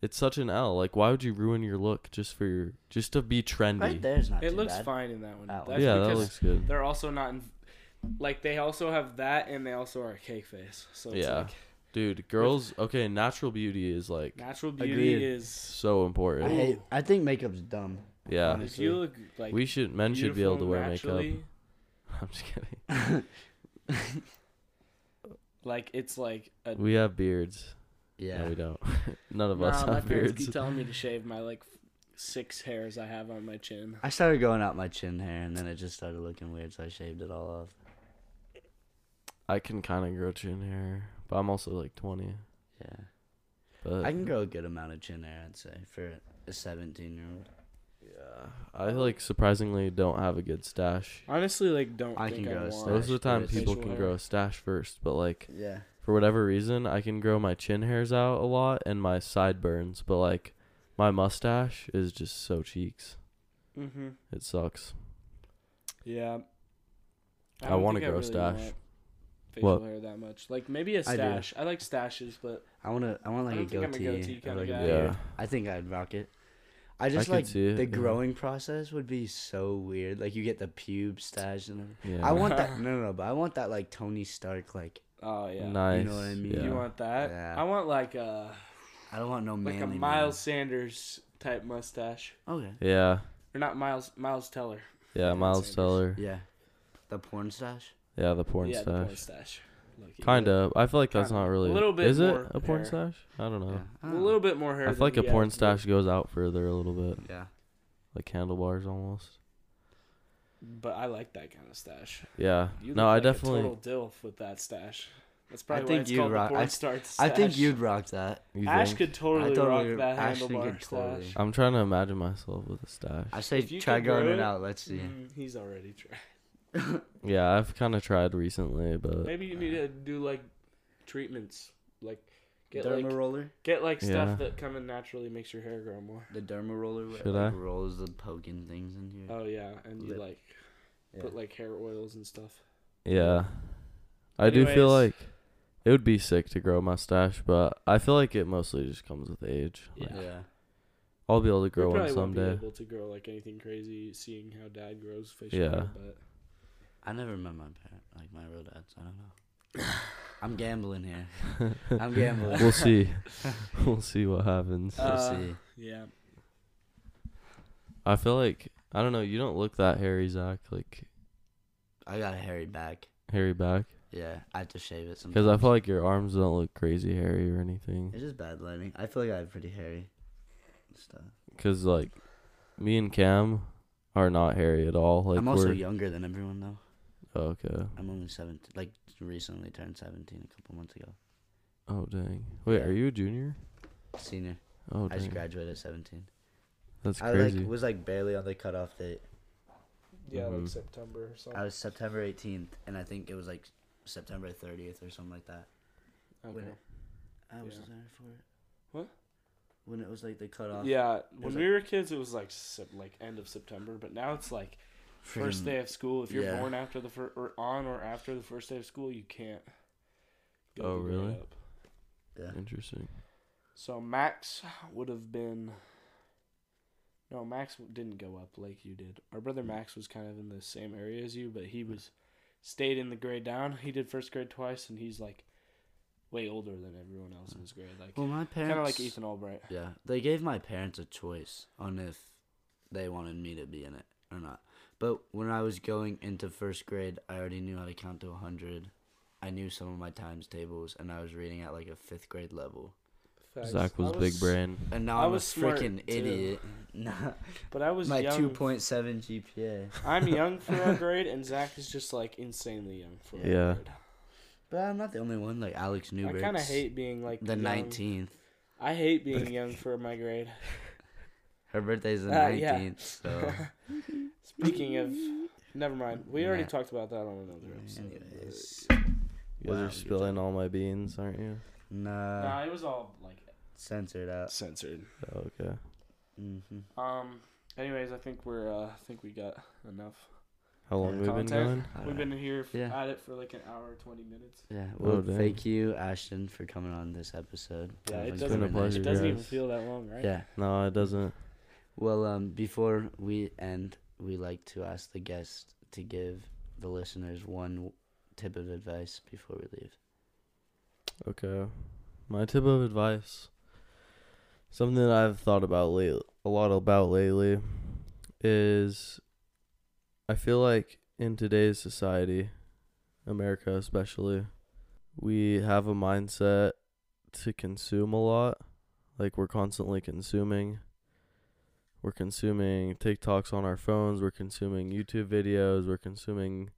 It's such an L. Like, why would you ruin your look just for your just to be trendy? Right there's not it too looks bad. fine in that one. That one. That's yeah, that because looks good. they're also not in, like they also have that and they also are a cake face. So it's Yeah. like Dude, girls. Okay, natural beauty is like natural beauty Agreed. is so I important. hate. I think makeup's dumb. Yeah, if you look like we should. Men should be able to beautiful wear makeup. I'm just kidding. Like it's like a We have beards. Yeah. No, we don't. None of nah, us my have parents beards. keep telling me to shave my like six hairs I have on my chin. I started going out my chin hair, and then it just started looking weird, so I shaved it all off. I can kind of grow chin hair, but I'm also like 20. Yeah. But I can grow a good amount of chin hair, I'd say, for a 17 year old. Yeah, I like surprisingly don't have a good stash. Honestly, like don't I think can I grow a want Most of the time, Facial people can hair. grow a stash first, but like Yeah. for whatever reason, I can grow my chin hairs out a lot and my sideburns, but like my mustache is just so cheeks. Mm-hmm. It sucks. Yeah. I don't wanna think grow a really stash. want Facial What? hair that much? Like maybe a I do. stash. I, like stashes, but I wanna. I want like I a don't think I'm a goatee. goatee kinda like, a guy. Yeah. I think I'd rock it. I just could like see it, the yeah. growing process would be so weird. Like you get the pube stash and everything. Yeah. I want that. No, no, no. But I want that like Tony Stark. Like oh yeah. Nice. know what I mean? Yeah. You want that? Yeah. I want like a I don't want no like manly. a man. Miles Sanders type mustache, Okay. yeah. or not Miles Miles Teller. Yeah, Yeah, Miles Sanders. Teller. Yeah. The porn stash. Yeah, the porn yeah, stash. the porn stash. Low-key. Kind of. I feel like that's not really. A little bit Is it more a porn hair. stash? I don't know. Yeah. A little bit more hair. I feel like a porn stash goes out further a little bit, Yeah. like handlebars almost. But I like that kind of stash. Yeah. You no, look I like definitely. a total dilf with that stash. That's probably think why it's you'd called rock- the porn I- star I think you'd rock that. You Ash think? could totally, totally- rock that Ash handlebar could totally. I'm trying to imagine myself with a stash. I say try could growing it it, out. Let's see. Mm, he's already tried. Yeah, I've kind of tried recently, but Maybe you need to do like treatments, like get derma like roller. get like stuff Yeah. that kind of naturally makes your hair grow more. The derma roller. Where Should it, like, I? rolls the poking things in here. Oh yeah, and you Lip. like Yeah. put like hair oils and stuff. yeah, I do feel Anyways. like it would be sick to grow a mustache, but I feel like it mostly just comes with age. Yeah. Like, yeah. I'll be able to We grow one probably won't be someday. able to grow like anything crazy, seeing how dad grows facial Yeah. hair, but I never met my parent, like my real dads. I don't know. I'm gambling here. I'm gambling. we'll see. we'll see what happens. We'll Uh, see. yeah. I feel like I don't know. You don't look that hairy, Zach. Like I got a hairy back. hairy back. Yeah, I have to shave it sometimes. Because I feel like your arms don't look crazy hairy or anything. it's just bad lighting. I feel like I have pretty hairy stuff. Because like me and Cam are not hairy at all. Like I'm also we're younger than everyone though. Oh, okay. I'm only 17. Like recently turned 17 a couple months ago. Oh dang. Wait, Yeah. are you a junior? Senior. Oh I just dang. graduated at 17. That's I crazy. like was like barely on the cutoff date. Yeah, Mhm. like September or something. I was September 18th, and I think it was like September 30th or something like that. okay. when it- I was Yeah. there for it. What? When it was like the cutoff. Yeah, when was we like- were kids, it was like sep- like end of September, but now it's like first day of school. If you're yeah. born after the first or on or after the first day of school, you can't. go Oh, really? up. Yeah. Interesting. So Max would have been. No, Max didn't go up like you did. Our brother hmm. Max was kind of in the same area as you, but he was stayed in the grade down. He did first grade twice, and he's like way older than everyone else in his grade. Like Well, my parents. kind of like Ethan Albright. Yeah, they gave my parents a choice on if they wanted me to be in it or not. But when I was going into first grade, I already knew how to count to 100. I knew some of my times tables, and I was reading at like a fifth grade level. Facts. Zach was, I big brain. And now I I'm a was smart, freaking idiot. Nah, but I was my young. 2.7 GPA. I'm young for our grade, and Zach is just like insanely young for our Yeah. grade. But I'm not the only one. Like Alex Newberg. I kind of hate being like the young. 19th. I hate being young for my grade. Her birthday's the Uh, yeah. nineteenth, so Speaking of, never mind. We already Nah. talked about that on another episode. anyways. You guys Wow. are spilling all my beans, aren't you? Nah, Nah, it was all like censored out. censored. Oh, okay. Mm-hmm. Um. Anyways, I think we're. Uh, I think we got enough. How long Yeah. we've been Content. going? We've been here f- Yeah. at it for like an hour, twenty minutes. Yeah. Oh, Well, dang. thank you, Ashton, for coming on this episode. Yeah, it doesn't. been a very nice. pleasure, It doesn't even feel that long, right? Yeah. No, it doesn't. Well, um, before we end, we like to ask the guest to give the listeners one tip of advice before we leave. Okay. My tip of advice, something that I've thought about late, a lot about lately, is I feel like in today's society, America especially, we have a mindset to consume a lot. Like we're constantly consuming. We're consuming TikToks on our phones. We're consuming YouTube videos. We're consuming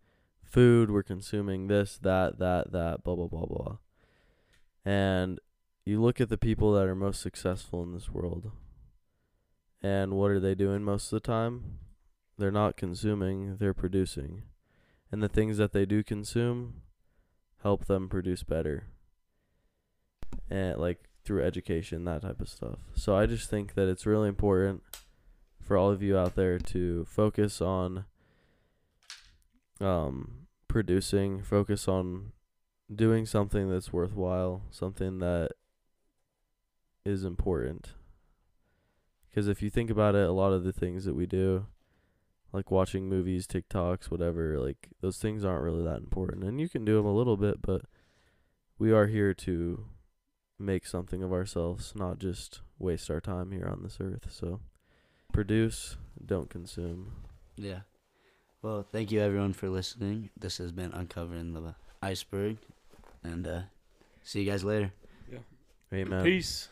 food. We're consuming this, that, that, that, blah, blah, blah, blah. And you look at the people that are most successful in this world. And what are they doing most of the time? They're not consuming, they're producing. And the things that they do consume help them produce better. And like through education, that type of stuff. So I just think that it's really important for all of you out there to focus on um producing, focus on doing something that's worthwhile, something that is important. Because if you think about it, a lot of the things that we do, like watching movies, TikToks, whatever, like those things aren't really that important. And you can do them a little bit, but we are here to make something of ourselves, not just waste our time here on this earth. So produce, don't consume. Yeah. Well, thank you everyone for listening. This has been Uncovering the Iceberg. And uh, see you guys later. Yeah. Amen. Peace.